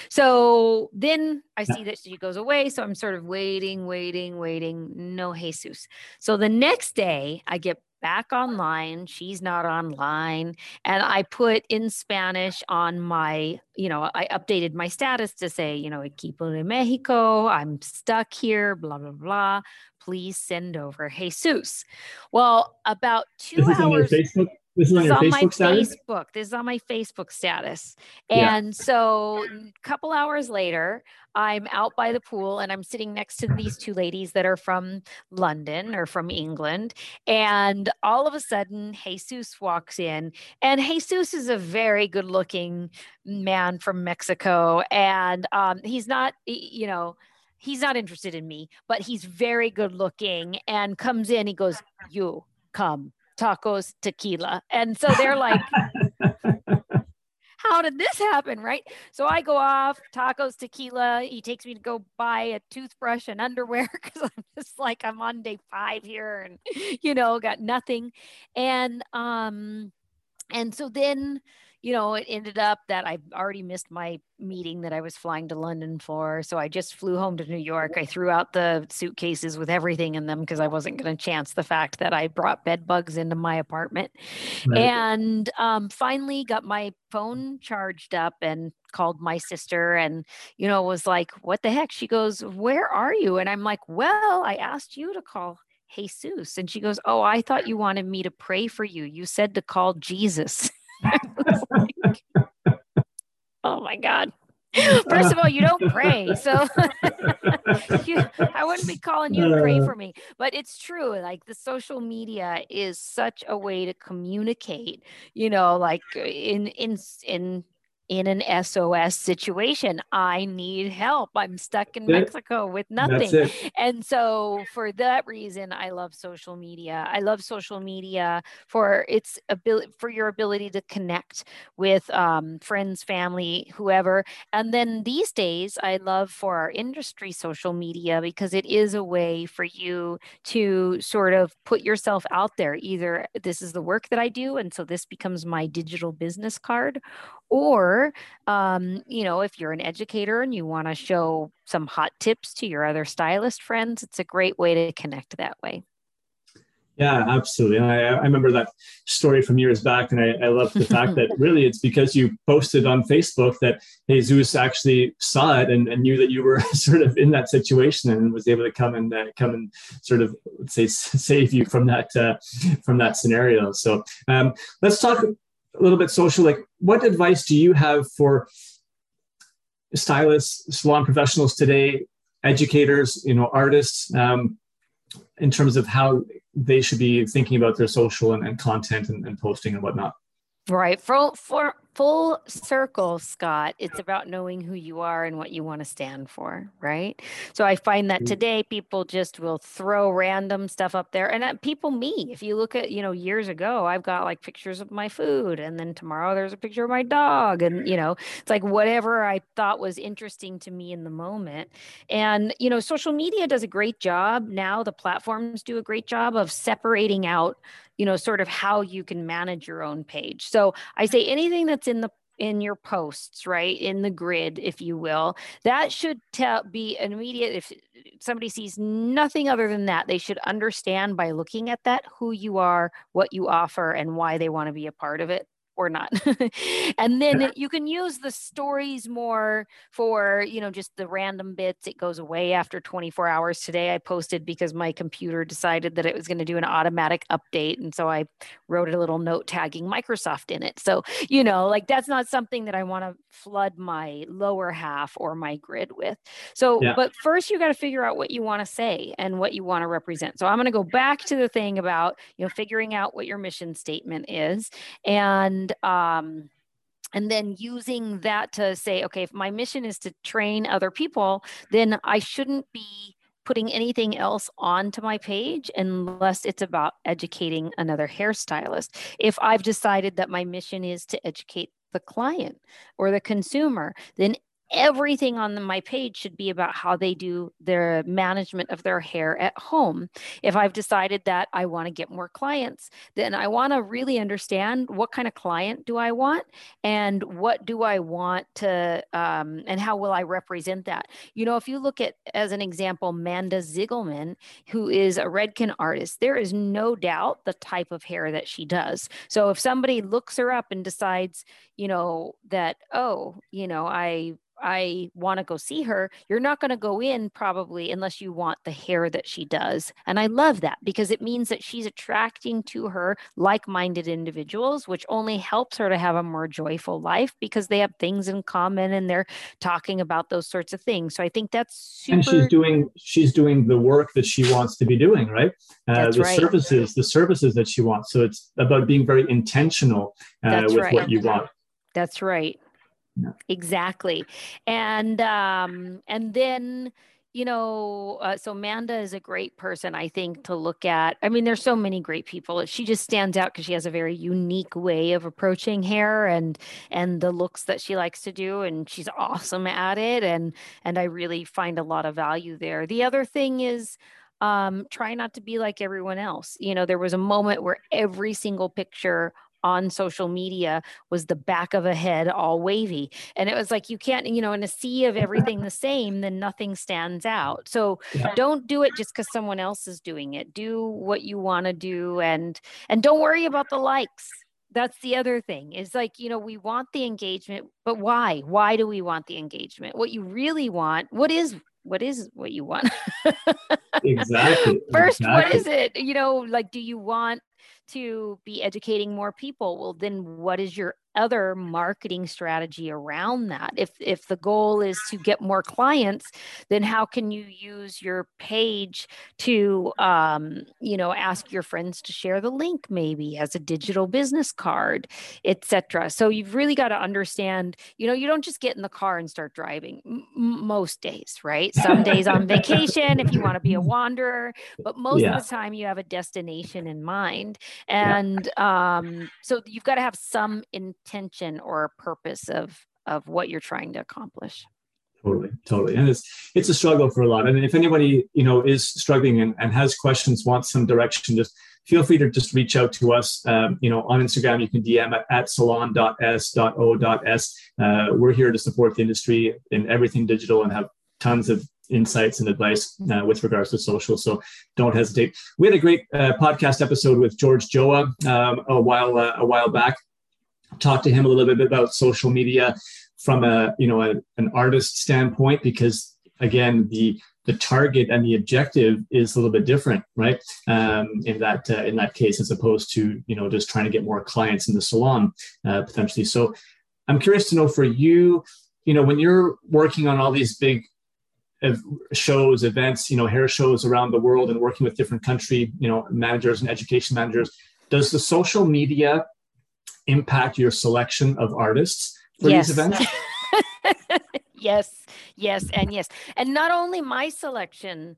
So then I see that she goes away. So I'm sort of waiting, waiting, waiting. No Jesus. So the next day I get back online. She's not online. And I put in Spanish on my, you know, I updated my status to say, you know, equipo de Mexico. I'm stuck here, blah, blah, blah. Please send over Jesus. Well, about two
this
hours?
This is on
this on my
Facebook status?
Facebook. This is on my Facebook status.
Yeah.
And so a couple hours later, I'm out by the pool and I'm sitting next to these two ladies that are from London or from England. And all of a sudden, Jesus walks in. And Jesus is a very good looking man from Mexico. And um, he's not, you know, he's not interested in me, but he's very good looking and comes in. He goes, You come tacos tequila. And so they're like how did this happen? Right? So i go off tacos tequila he takes me to go buy a toothbrush and underwear because i'm just like i'm on day five here and you know got nothing. And um and so then you know it ended up that i already missed my meeting that i was flying to london for so i just flew home to new york. I threw out the suitcases with everything in them because i wasn't going to chance the fact that i brought bed bugs into my apartment.
Right.
and um, finally got my phone charged up and called my sister and you know was like what the heck? She goes where are you? And i'm like well i asked you to call jesus. And she goes oh i thought you wanted me to pray for you. You said to call jesus like, oh my god First of all, you don't pray. So you, I wouldn't be calling you to pray uh. for me. But it's true. Like the social media is such a way to communicate, you know, like in in in in an SOS situation. I need help. I'm stuck in Mexico with nothing. And so for that reason, I love social media. I love social media for its ability for your ability to connect with um, friends, family, whoever. And then these days, I love for our industry social media because it is a way for you to sort of put yourself out there. Either this is the work that I do, and so this becomes my digital business card, or, um, you know, if you're an educator and you want to show some hot tips to your other stylist friends, it's a great way to connect that way.
Yeah, absolutely. And I, I remember that story from years back, and I, I love the fact that really it's because you posted on Facebook that Jesus actually saw it and, and, knew that you were sort of in that situation and was able to come and uh, come and sort of say save you from that uh, from that scenario. So um, let's talk a little bit social like what advice do you have for stylists salon professionals today educators you know artists um, in terms of how they should be thinking about their social and, and content and, and posting and whatnot?
Right. For for full circle, Scott, it's about knowing who you are and what you want to stand for, right? So I find that mm. today people just will throw random stuff up there. And uh, people, me, if you look at, you know, years ago, I've got like pictures of my food. And then tomorrow there's a picture of my dog. And, you know, it's like whatever I thought was interesting to me in the moment. And, you know, social media does a great job. Now the platforms do a great job of separating out you know sort of how you can manage your own page. So i say anything that's in the in your posts right in the grid if you will that should tell be immediate. If somebody sees nothing other than that they should understand by looking at that who you are what you offer and why they want to be a part of it or not. and then you can use the stories more for, you know, just the random bits. It goes away after 24 hours. Today I posted because my computer decided that it was going to do an automatic update. And so I wrote a little note tagging Microsoft in it. So, you know, like that's not something that I want to flood my lower half or my grid with. So, yeah. but first you got to figure out what you want to say and what you want to represent. So I'm going to go back to the thing about, you know, figuring out what your mission statement is. And and um, and then using that to say okay if my mission is to train other people then i shouldn't be putting anything else onto my page unless it's about educating another hairstylist. If i've decided that my mission is to educate the client or the consumer then everything on the, my page should be about how they do their management of their hair at home. If I've decided that I want to get more clients, then I want to really understand what kind of client do I want and what do I want to, um, and how will I represent that? You know, if you look at, as an example, Manda Ziegelman, who is a Redken artist, there is no doubt the type of hair that she does. So if somebody looks her up and decides, you know, that, oh, you know, I I want to go see her, you're not going to go in probably unless you want the hair that she does. And I love that because it means that she's attracting to her like minded individuals, which only helps her to have a more joyful life because they have things in common and they're talking about those sorts of things. So I think that's super.
And she's doing she's doing the work that she wants to be doing, right? Uh, the right. services, the services that she wants. So it's about being very intentional uh, with right. what you want.
That's right. Exactly. And um and then you know, uh, so Manda is a great person, I think, to look at. I mean, there's so many great people. She just stands out because she has a very unique way of approaching hair and and the looks that she likes to do, and she's awesome at it. And and I really find a lot of value there. The other thing is, um, try not to be like everyone else. You know, there was a moment where every single picture on social media was the back of a head all wavy. And it was like, you can't, you know, in a sea of everything the same, then nothing stands out. So yeah. don't do it just because someone else is doing it. Do what you want to do and and don't worry about the likes that's the other thing is like you know we want the engagement but why why do we want the engagement what you really want what is what is what you want
exactly
first
exactly.
what is it you know like do you want to be educating more people well then what is your other marketing strategy around that? If if the goal is to get more clients then how can you use your page to um, you know ask your friends to share the link maybe as a digital business card etc so you've really got to understand you know you don't just get in the car and start driving m- most days right? Some days on vacation if you want to be a wanderer but most yeah. of the time you have a destination in mind and yeah. um, so you've got to have some intention or purpose of of what you're trying to accomplish.
Totally totally. And it's it's a struggle for a lot. And if anybody you know is struggling and, and has questions wants some direction just feel free to just reach out to us. Um, you know on instagram you can dm at, at salon.s.o.s uh, we're here to support the industry in everything digital and have tons of insights and advice uh, with regards to social. So don't hesitate. We had a great uh, podcast episode with George Joa um, a while uh, a while back Talked to him a little bit about social media from a you know a, an artist standpoint because again the the target and the objective is a little bit different right um, in that uh, in that case as opposed to you know just trying to get more clients in the salon uh, potentially so i'm curious to know for you you know when you're working on all these big shows events you know hair shows around the world and working with different country you know managers and education managers does the social media impact your selection of artists for yes. these events?
yes, yes, and yes. And not only my selection,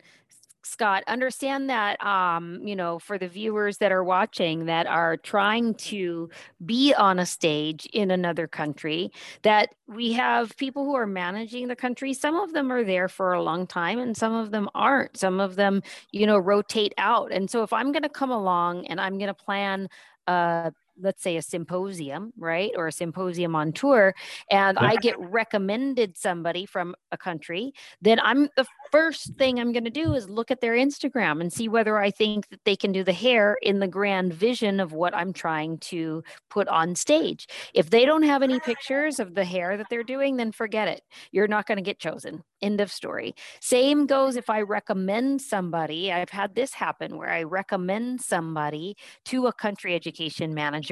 Scott, understand that, um, you know, for the viewers that are watching that are trying to be on a stage in another country, that we have people who are managing the country. Some of them are there for a long time and some of them aren't. Some of them, you know, rotate out. And so if I'm going to come along and I'm going to plan a let's say a symposium, right? Or a symposium on tour, and I get recommended somebody from a country, then I'm the first thing I'm going to do is look at their Instagram and see whether I think that they can do the hair in the grand vision of what I'm trying to put on stage. If they don't have any pictures of the hair that they're doing, then forget it. You're not going to get chosen. End of story. Same goes if I recommend somebody. I've had this happen where I recommend somebody to a country education manager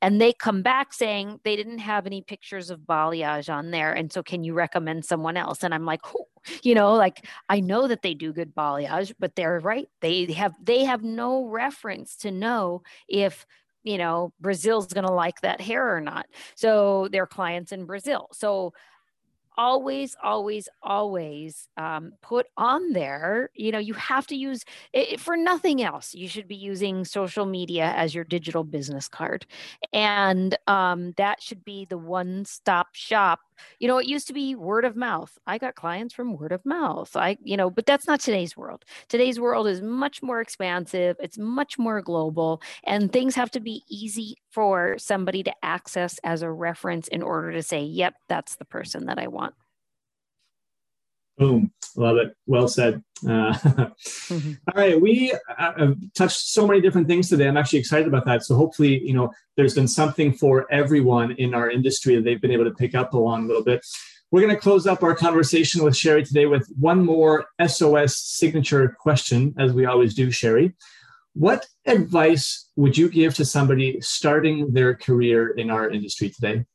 and they come back saying they didn't have any pictures of balayage on there. And so, can you recommend someone else? And I'm like, you know like i know that they do good balayage but they're right they have they have no reference to know if you know brazil's going to like that hair or not so their clients in brazil so always always always um, put on there you know you have to use it for nothing else you should be using social media as your digital business card. And um, that should be the one stop shop you know, it used to be word of mouth. I got clients from word of mouth. I, you know, but that's not today's world. Today's world is much more expansive, it's much more global, and things have to be easy for somebody to access as a reference in order to say, yep, that's the person that I want.
Boom. Love it. Well said. Uh, mm-hmm. all right. We uh, have touched so many different things today. I'm actually excited about that. So hopefully, you know, there's been something for everyone in our industry that they've been able to pick up along a little bit. We're going to close up our conversation with Sheri today with one more SOS signature question, as we always do, Sheri. What advice would you give to somebody starting their career in our industry today?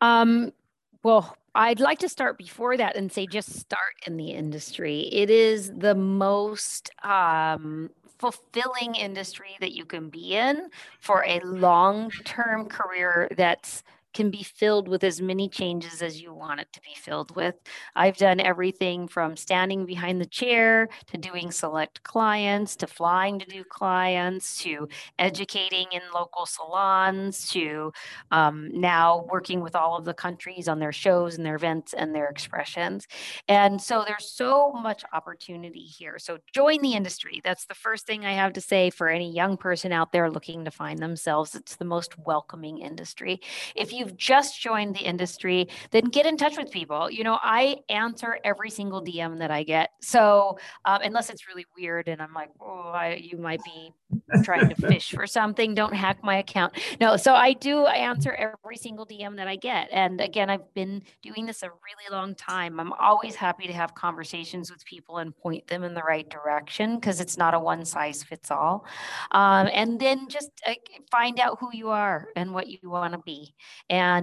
Um, well, I'd like to start before that and say just start in the industry. It is the most um, fulfilling industry that you can be in for a long term career that's can be filled with as many changes as you want it to be filled with. I've done everything from standing behind the chair to doing select clients to flying to do clients to educating in local salons to um, now working with all of the countries on their shows and their events and their expressions. And so there's so much opportunity here. So join the industry. That's the first thing I have to say for any young person out there looking to find themselves. It's the most welcoming industry. If you you've just joined the industry, then get in touch with people. You know, I answer every single DM that I get. So um, unless it's really weird and I'm like, oh, I, you might be trying to fish for something, don't hack my account. No, so I do I answer every single DM that I get. And again, I've been doing this a really long time. I'm always happy to have conversations with people and point them in the right direction because it's not a one size fits all. Um, and then just uh, find out who you are and what you want to be.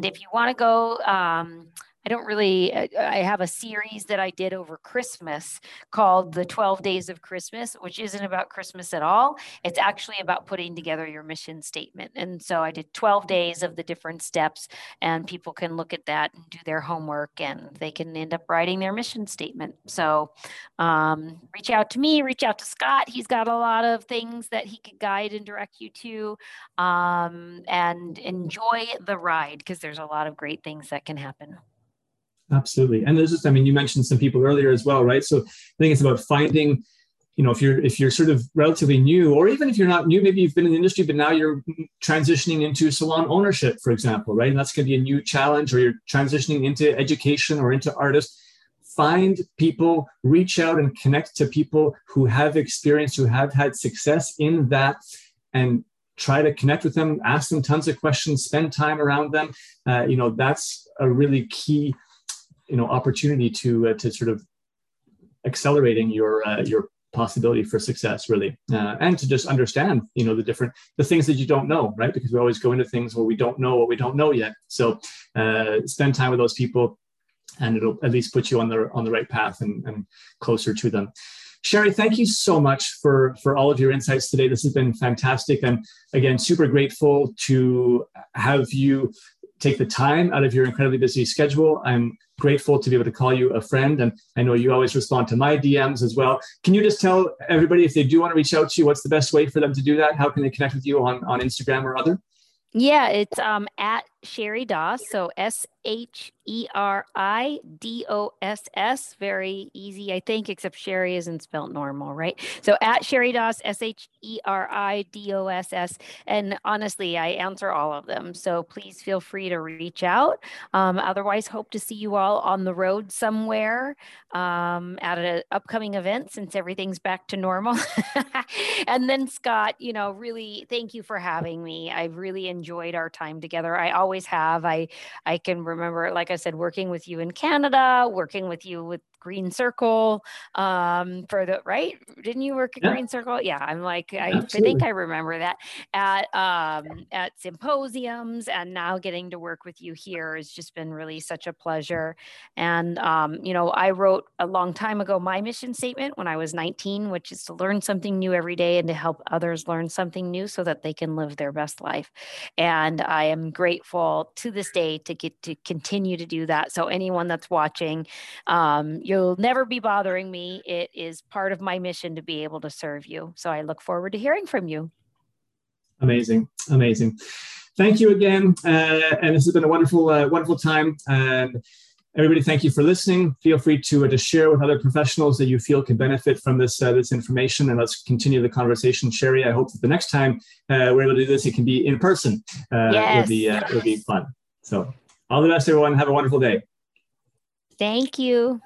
If you want to go, um, I don't really, I have a series that I did over Christmas called The 12 Days of Christmas, which isn't about Christmas at all. It's actually about putting together your mission statement. And so I did 12 days of the different steps, and people can look at that and do their homework and they can end up writing their mission statement. So um, reach out to me, reach out to Scott. He's got a lot of things that he could guide and direct you to. Um, and enjoy the ride because there's a lot of great things that can happen.
Absolutely. And there's just, I mean, you mentioned some people earlier as well, right? So I think it's about finding, you know, if you're if you're sort of relatively new, or even if you're not new, maybe you've been in the industry, but now you're transitioning into salon ownership, for example, right? And that's going to be a new challenge, or you're transitioning into education or into artists. Find people, reach out and connect to people who have experience, who have had success in that, and try to connect with them, ask them tons of questions, spend time around them. Uh, you know, that's a really key you know opportunity to uh, to sort of accelerating your uh, your possibility for success really uh, and to just understand you know the different the things that you don't know right because we always go into things where we don't know what we don't know yet so uh, spend time with those people and it'll at least put you on the on the right path and, and closer to them Sheri, thank you so much for, for all of your insights today. This has been fantastic. I'm again super grateful to have you take the time out of your incredibly busy schedule. I'm grateful to be able to call you a friend. And I know you always respond to my DMs as well. Can you just tell everybody if they do want to reach out to you, what's the best way for them to do that? How can they connect with you on, on Instagram or other?
Yeah, it's um, at Sheri Doss. So S H E R I D O S S. Very easy, I think, except Sheri isn't spelt normal, right? So at Sheri Doss, S H E R I D O S S. And honestly, I answer all of them. So please feel free to reach out. Um, otherwise, hope to see you all on the road somewhere um, at an upcoming event since everything's back to normal. and then, Scott, you know, really thank you for having me. I've really enjoyed our time together. I always have. I I can remember, like I said, working with you in Canada, working with you with Green Circle um, for the right. Didn't you work at yeah. Green Circle? Yeah, I'm like I, I, think I remember that at um, at symposiums, and now getting to work with you here has just been really such a pleasure. And um, you know, I wrote a long time ago my mission statement when I was 19, which is to learn something new every day and to help others learn something new so that they can live their best life. And I am grateful to this day to get to continue to do that. So anyone that's watching, um, You'll never be bothering me. It is part of my mission to be able to serve you. So I look forward to hearing from you.
Amazing. Amazing. Thank you again. Uh, and this has been a wonderful, uh, wonderful time. And everybody, thank you for listening. Feel free to, uh, to share with other professionals that you feel can benefit from this, uh, this information. And let's continue the conversation. Sheri, I hope that the next time uh, we're able to do this, it can be in person. Uh, yes. It'll be, it'll be fun. So all the best, everyone. Have a wonderful day.
Thank you.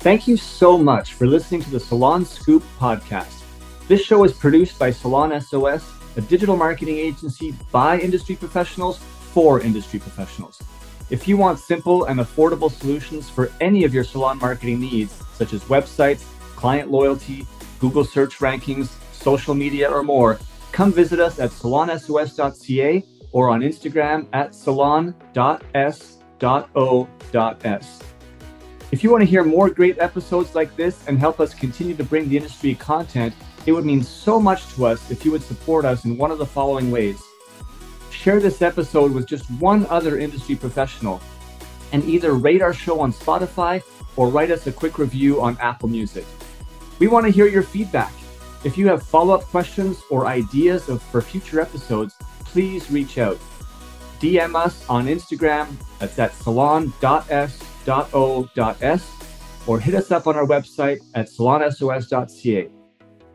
Thank you so much for listening to the Salon Scoop podcast. This show is produced by Salon SOS, a digital marketing agency by industry professionals for industry professionals. If you want simple and affordable solutions for any of your salon marketing needs, such as websites, client loyalty, Google search rankings, social media, or more, come visit us at salonsos.ca or on Instagram at salon.s.o.s. If you want to hear more great episodes like this and help us continue to bring the industry content, it would mean so much to us if you would support us in one of the following ways. Share this episode with just one other industry professional and either rate our show on Spotify or write us a quick review on Apple Music. We want to hear your feedback. If you have follow up questions or ideas of, for future episodes, please reach out. DM us on Instagram. That's at salon.s salonsos.o.s or hit us up on our website at salonsos.ca.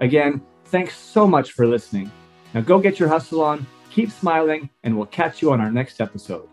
Again, thanks so much for listening. Now go get your hustle on, keep smiling, and we'll catch you on our next episode.